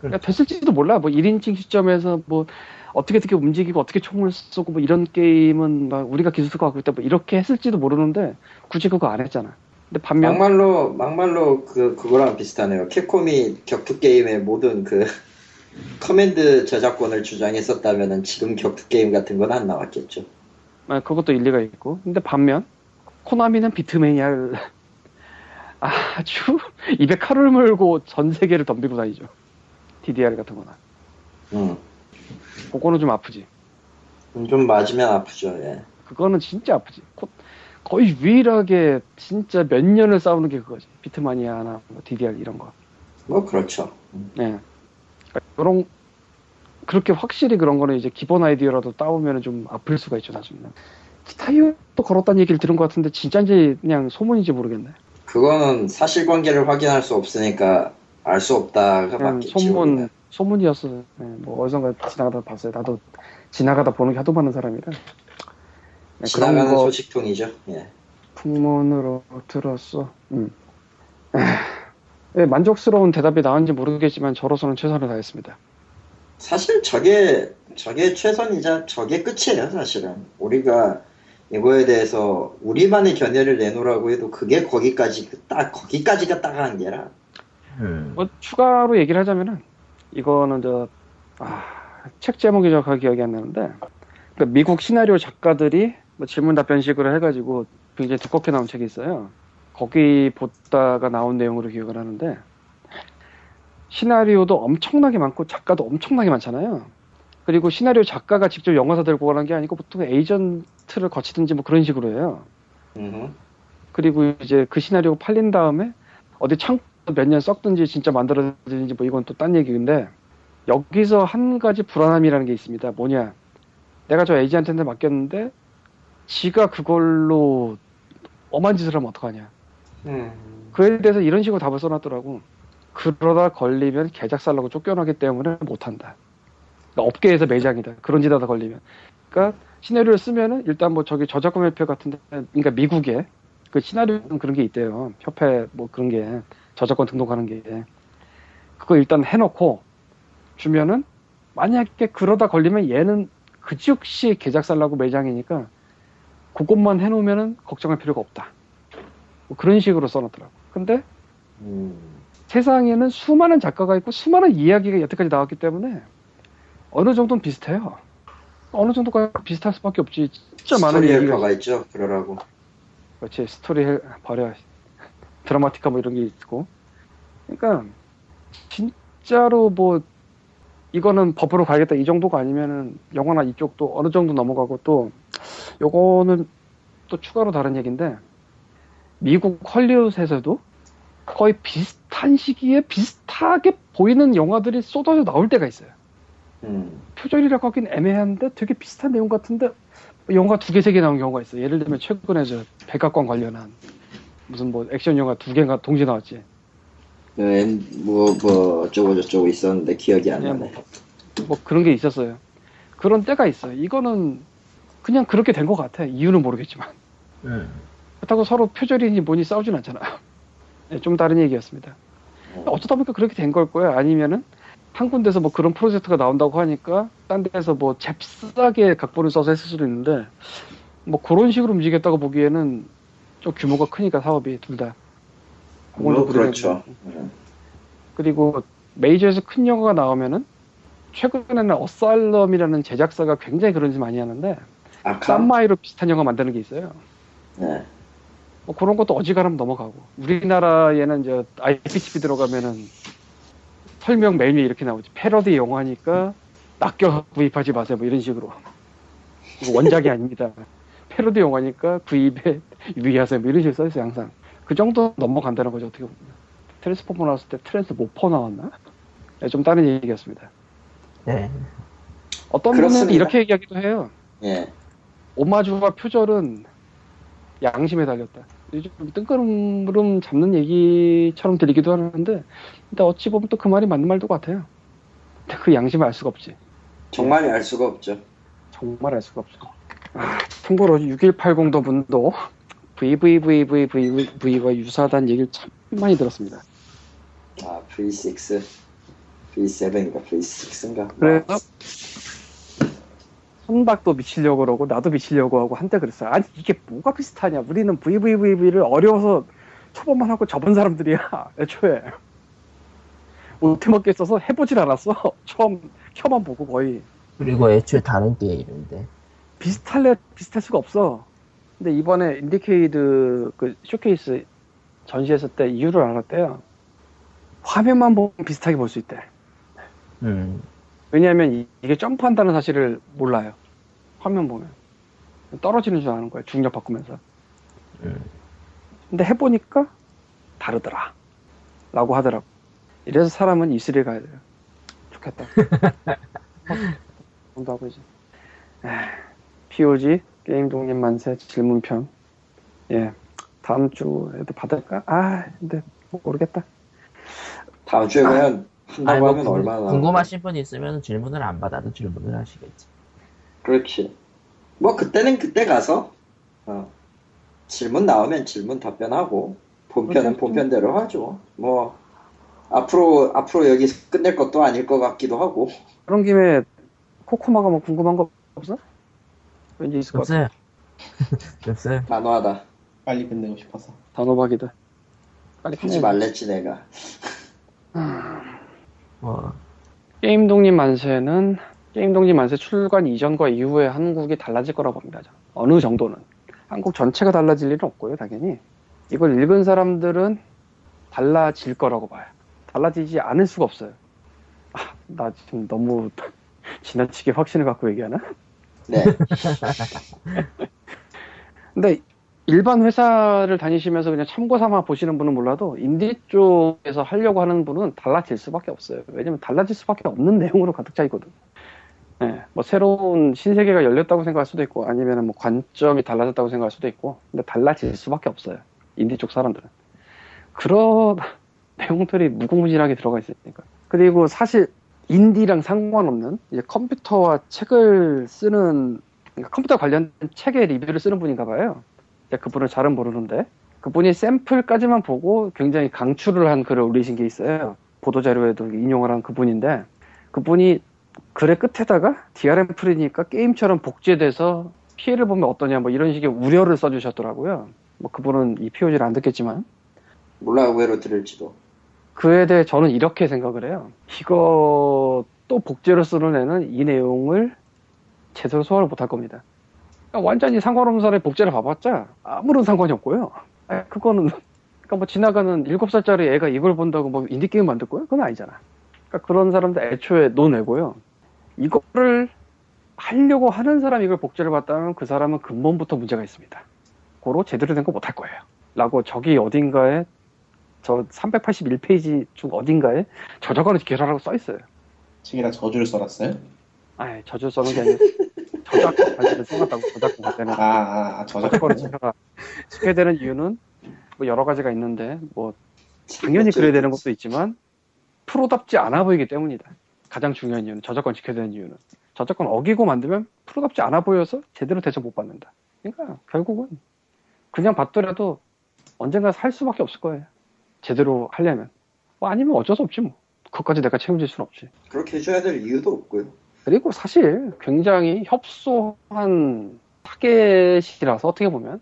그러니까 됐을지도 몰라. 뭐 1인칭 시점에서 뭐 어떻게 어떻게 움직이고 어떻게 총을 쏘고 뭐 이런 게임은 막 우리가 기술 특허 갖고 있다 뭐 이렇게 했을지도 모르는데 굳이 그거 안 했잖아. 근데 반면 막말로 막말로 그 그거랑 비슷하네요. 캡콤이 격투 게임의 모든 그 커맨드 저작권을 주장했었다면은 지금 격투 게임 같은 건 안 나왔겠죠. 아, 그것도 일리가 있고. 근데 반면 코나미는 비트매니아를 아주 입에 칼을 물고 전 세계를 덤비고 다니죠. DDR 같은 거나. 음. 그거는 좀 아프지. 좀 맞으면 아프죠. 예. 그거는 진짜 아프지. 코- 거의 유일하게 진짜 몇 년을 싸우는 게 그거지. 비트마니아나 뭐 DDR 이런 거. 뭐 그렇죠. 네. 그러니까 그런 그렇게 확실히 그런 거는 이제 기본 아이디어라도 따오면 좀 아플 수가 있죠 나중에는. 기타 이유도 걸었다는 얘기를 들은 것 같은데 진짜인지 그냥 소문인지 모르겠네. 그거는 사실관계를 확인할 수 없으니까 알 수 없다가 맞겠지. 소문. 소문이었어. 네, 뭐 어디선가 지나가다 봤어요. 나도 지나가다 보는 게 하도 많은 사람이라. 네, 지나가는 소식통이죠. 예. 풍문으로 들었어. 음. 네, 만족스러운 대답이 나왔는지 모르겠지만 저로서는 최선을 다했습니다. 사실 저게 저게 최선이자 저게 끝이에요. 사실은 우리가 이거에 대해서 우리만의 견해를 내놓으라고 해도 그게 거기까지 딱 거기까지가 딱 한계라. 음. 뭐 추가로 얘기를 하자면은 이거는 저 아, 책 제목이 정확하게 기억이 안 나는데 그 미국 시나리오 작가들이 뭐 질문 답변식으로 해가지고 굉장히 두껍게 나온 책이 있어요. 거기 보다가 나온 내용으로 기억을 하는데 시나리오도 엄청나게 많고 작가도 엄청나게 많잖아요. 그리고 시나리오 작가가 직접 영화사 들고 가는 게 아니고 보통 에이전트를 거치든지 뭐 그런 식으로 해요. 음. 그리고 이제 그 시나리오 팔린 다음에 어디 창고 몇 년 썩든지 진짜 만들어지는지 뭐 이건 또 딴 얘기인데 여기서 한 가지 불안함이라는 게 있습니다. 뭐냐? 내가 저 에이전트한테 맡겼는데 지가 그걸로 엄한 짓을 하면 어떡하냐? 음. 그에 대해서 이런 식으로 답을 써놨더라고. 그러다 걸리면 개작살라고 쫓겨나기 때문에 못한다. 그러니까 업계에서 매장이다. 그런 짓 하다 걸리면. 그러니까 시나리오를 쓰면은 일단 뭐 저기 저작권 협회 같은데, 그러니까 미국에 그 시나리오는 그런 게 있대요. 협회 뭐 그런 게 저작권 등록하는 게. 그거 일단 해놓고 주면은 만약에 그러다 걸리면 얘는 그 즉시 개작살나고 매장이니까 그것만 해놓으면은 걱정할 필요가 없다. 뭐 그런 식으로 써놨더라고. 근데 음. 세상에는 수많은 작가가 있고 수많은 이야기가 여태까지 나왔기 때문에 어느 정도는 비슷해요. 어느 정도가 비슷할 수밖에 없지. 진짜 많은 헬퍼가 있죠. 그러라고. 그렇지 스토리 헬퍼 드라마티카 뭐 이런 게 있고. 그러니까 진짜로 뭐 이거는 법으로 가야겠다 이 정도가 아니면은 영화나 이쪽도 어느 정도 넘어가고 또 요거는 또 추가로 다른 얘기인데 미국 헐리우드에서도 거의 비슷한 시기에 비슷하게 보이는 영화들이 쏟아져 나올 때가 있어요. 음. 표절이라고 하긴 애매한데 되게 비슷한 내용 같은데 영화 두 개, 세 개 나온 경우가 있어. 예를 들면 최근에 저 백악관 관련한 무슨 뭐 액션 영화 두 개가 동시에 나왔지. 그, 엔- 뭐, 뭐, 어쩌고 저쩌고 있었는데 기억이 안 예, 나네. 뭐 그런 게 있었어요. 그런 때가 있어요. 이거는 그냥 그렇게 된 것 같아. 이유는 모르겠지만. 음. 그렇다고 서로 표절이니 뭐니 싸우진 않잖아요. 네, 좀 다른 얘기였습니다. 어쩌다 보니까 그렇게 된 걸 거예요. 아니면은 한 군데서 뭐 그런 프로젝트가 나온다고 하니까 딴 데서 뭐 잽싸게 각본을 써서 했을 수도 있는데 뭐 그런 식으로 움직였다고 보기에는 좀 규모가 크니까 사업이 둘 다. 뭐, 그렇죠. 음. 그리고 메이저에서 큰 영화가 나오면은 최근에는 어살럼이라는 제작사가 굉장히 그런 짓 많이 하는데 아카? 쌈마이로 비슷한 영화 만드는 게 있어요. 네. 뭐 그런 것도 어지간하면 넘어가고 우리나라에는 이제 IPTV 들어가면은 설명 메뉴 이렇게 나오지 패러디 영화니까 낚여 구입하지 마세요 뭐 이런 식으로 원작이 아닙니다 패러디 영화니까 구입에 유의하세요 뭐 이런 식으로 써있어요 항상 그 정도 넘어간다는 거죠 어떻게 보면 Transformers 나왔을 때 Transmorphers 나왔나? 네, 좀 다른 얘기였습니다 네. 어떤 그렇습니다. 분은 이렇게 얘기하기도 해요 예. 오마주와 표절은 양심에 달렸다. 요즘 뜬구름 잡는 얘기처럼 들리기도 하는데, 근데 어찌 보면 또 그 말이 맞는 말도 같아요. 근데 그 양심을 알 수가 없지. 정말 알 수가 없죠. 정말 알 수가 없어. 아, 참고로 6180도 분도 VVVVVV와 유사하다는 얘기를 참 많이 들었습니다. 아, V6. V7인가 V6인가? 그래서 손박도 미치려고 그러고 나도 미치려고 하고 한때 그랬어요. 아니 이게 뭐가 비슷하냐? 우리는 VVVV를 어려워서 초반만 하고 접은 사람들이야. 애초에 못해 먹겠어서 해보질 않았어. 처음 켜만 보고 거의 그리고 애초에 다른 게임인데. 비슷할래 비슷할 수가 없어. 근데 이번에 IndieCade 그 쇼케이스 전시했을 때 이유를 알았대요. 화면만 보면 비슷하게 볼 수 있대. 음. 왜냐하면 이- 이게 점프한다는 사실을 몰라요. 화면 보면 떨어지는 줄 아는 거예요. 중력 바꾸면서. 음. 근데 해보니까 다르더라. 라고 하더라고. 이래서 사람은 이슬에 가야 돼요. 좋겠다. 뭔가 하고 이제. 에휴, POG 게임 독립 만세 질문편. 예. 다음 주에도 받을까? 아, 근데 모르겠다. 다음 주에 그냥 아니, 한다고 뭐 하면 궁- 얼마나? 궁금하신 분 있으면 질문을 안 받아도 질문을 하시겠지. 그렇지. 뭐 그때는 그때 가서 어, 질문 나오면 질문 답변하고 본편은 어쨌든. 본편대로 하죠. 뭐 앞으로 앞으로 여기서 끝낼 것도 아닐 것 같기도 하고. 그런 김에 코코마가 뭐 궁금한 거 없어? 왠지 있을 것 같아. 없어요. 단호하다. 빨리 끝내고 싶어서. 단호박이다. 빨리 하지. 말랬지 내가. 뭐, 게임 독립 만세는 게임 독립 만세 출간 이전과 이후에 한국이 달라질 거라고 봅니다. 저는. 어느 정도는. 한국 전체가 달라질 일은 없고요, 당연히. 이걸 읽은 사람들은 달라질 거라고 봐요. 달라지지 않을 수가 없어요. 아, 나 지금 너무 지나치게 확신을 갖고 얘기하나? 네. 근데 일반 회사를 다니시면서 그냥 참고 삼아 보시는 분은 몰라도 인디 쪽에서 하려고 하는 분은 달라질 수밖에 없어요. 왜냐면 달라질 수밖에 없는 내용으로 가득 차 있거든. 네, 뭐 새로운 신세계가 열렸다고 생각할 수도 있고 아니면 뭐 관점이 달라졌다고 생각할 수도 있고 근데 달라질 수밖에 없어요. 인디 쪽 사람들은. 그런 내용들이 무궁무진하게 들어가 있으니까. 그리고 사실 인디랑 상관없는 이제 컴퓨터와 책을 쓰는 그러니까 컴퓨터 관련 책의 리뷰를 쓰는 분인가 봐요. 그분을 잘은 모르는데 그분이 샘플까지만 보고 굉장히 강추를 한 글을 올리신 게 있어요. 보도자료에도 인용을 한 그분인데 그분이 글의 끝에다가 DRM 풀이니까 게임처럼 복제돼서 피해를 보면 어떠냐 뭐 이런 식의 우려를 써주셨더라고요. 뭐 그분은 이 POG를 안 듣겠지만 몰라 의외로 들을지도. 그에 대해 저는 이렇게 생각을 해요. 이거 또 복제로 쓰는 애는 이 내용을 제대로 소화를 못할 겁니다. 그러니까 완전히 상관없는 사람이 복제를 봐봤자 아무런 상관이 없고요. 아, 그거는 그러니까 뭐 지나가는 7살짜리 애가 이걸 본다고 뭐 인디게임 만들 거야? 그건 아니잖아. 그러니까 그런 사람들 애초에 논외고요. 이거를 하려고 하는 사람이 이걸 복제를 봤다면 그 사람은 근본부터 문제가 있습니다. 고로 제대로 된 거 못할 거예요. 라고 저기 어딘가에 저 381페이지 중 어딘가에 저작권을 기라라고 써 있어요. 책이라 저주를 써놨어요? 아이 저주 써는 게 아니라 저작권 관리를 써놨다고 저작권 관리는 아, 아, 아 저작권을. 지켜가 지켜야 되는 이유는 뭐 여러 가지가 있는데 뭐 당연히 그래야 되는 것도 있지만 프로답지 않아 보이기 때문이다. 가장 중요한 이유는 저작권 지켜야 되는 이유는 저작권 어기고 만들면 프로답지 않아 보여서 제대로 대접 못 받는다. 그러니까 결국은 그냥 받더라도 언젠가 살 수밖에 없을 거예요. 제대로 하려면 뭐 아니면 어쩔 수 없지 뭐. 그것까지 내가 책임질 수는 없지. 그렇게 해줘야 될 이유도 없고요. 그리고 사실 굉장히 협소한 타겟이라서 어떻게 보면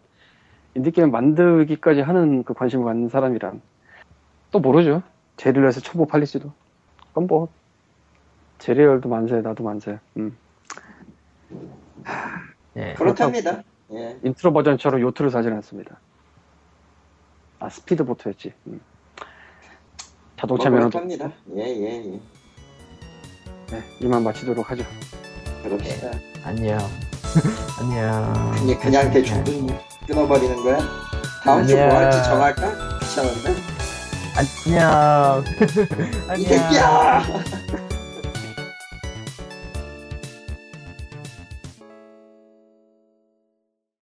인디게임 만들기까지 하는 그 관심을 갖는 사람이란 또 모르죠. 제리얼에서 초보 팔릴지도. 그건 뭐 제리얼도 만세 나도 만세. 음. 네. 그렇답니다. 예. 인트로 버전처럼 요트를 사진 않습니다. 아 스피드보트였지. 음. 자동차 뭐 면허도 그렇답니다. 예, 예, 예. 네, 이만 마치도록 하죠. 그럽시다. 안녕. 안녕. 그냥, 그냥 대충 끊, 끊어버리는 거야? 다음 주 뭐. 할지 정할까? 귀찮은데? 안녕. 이 안녕. 새끼야!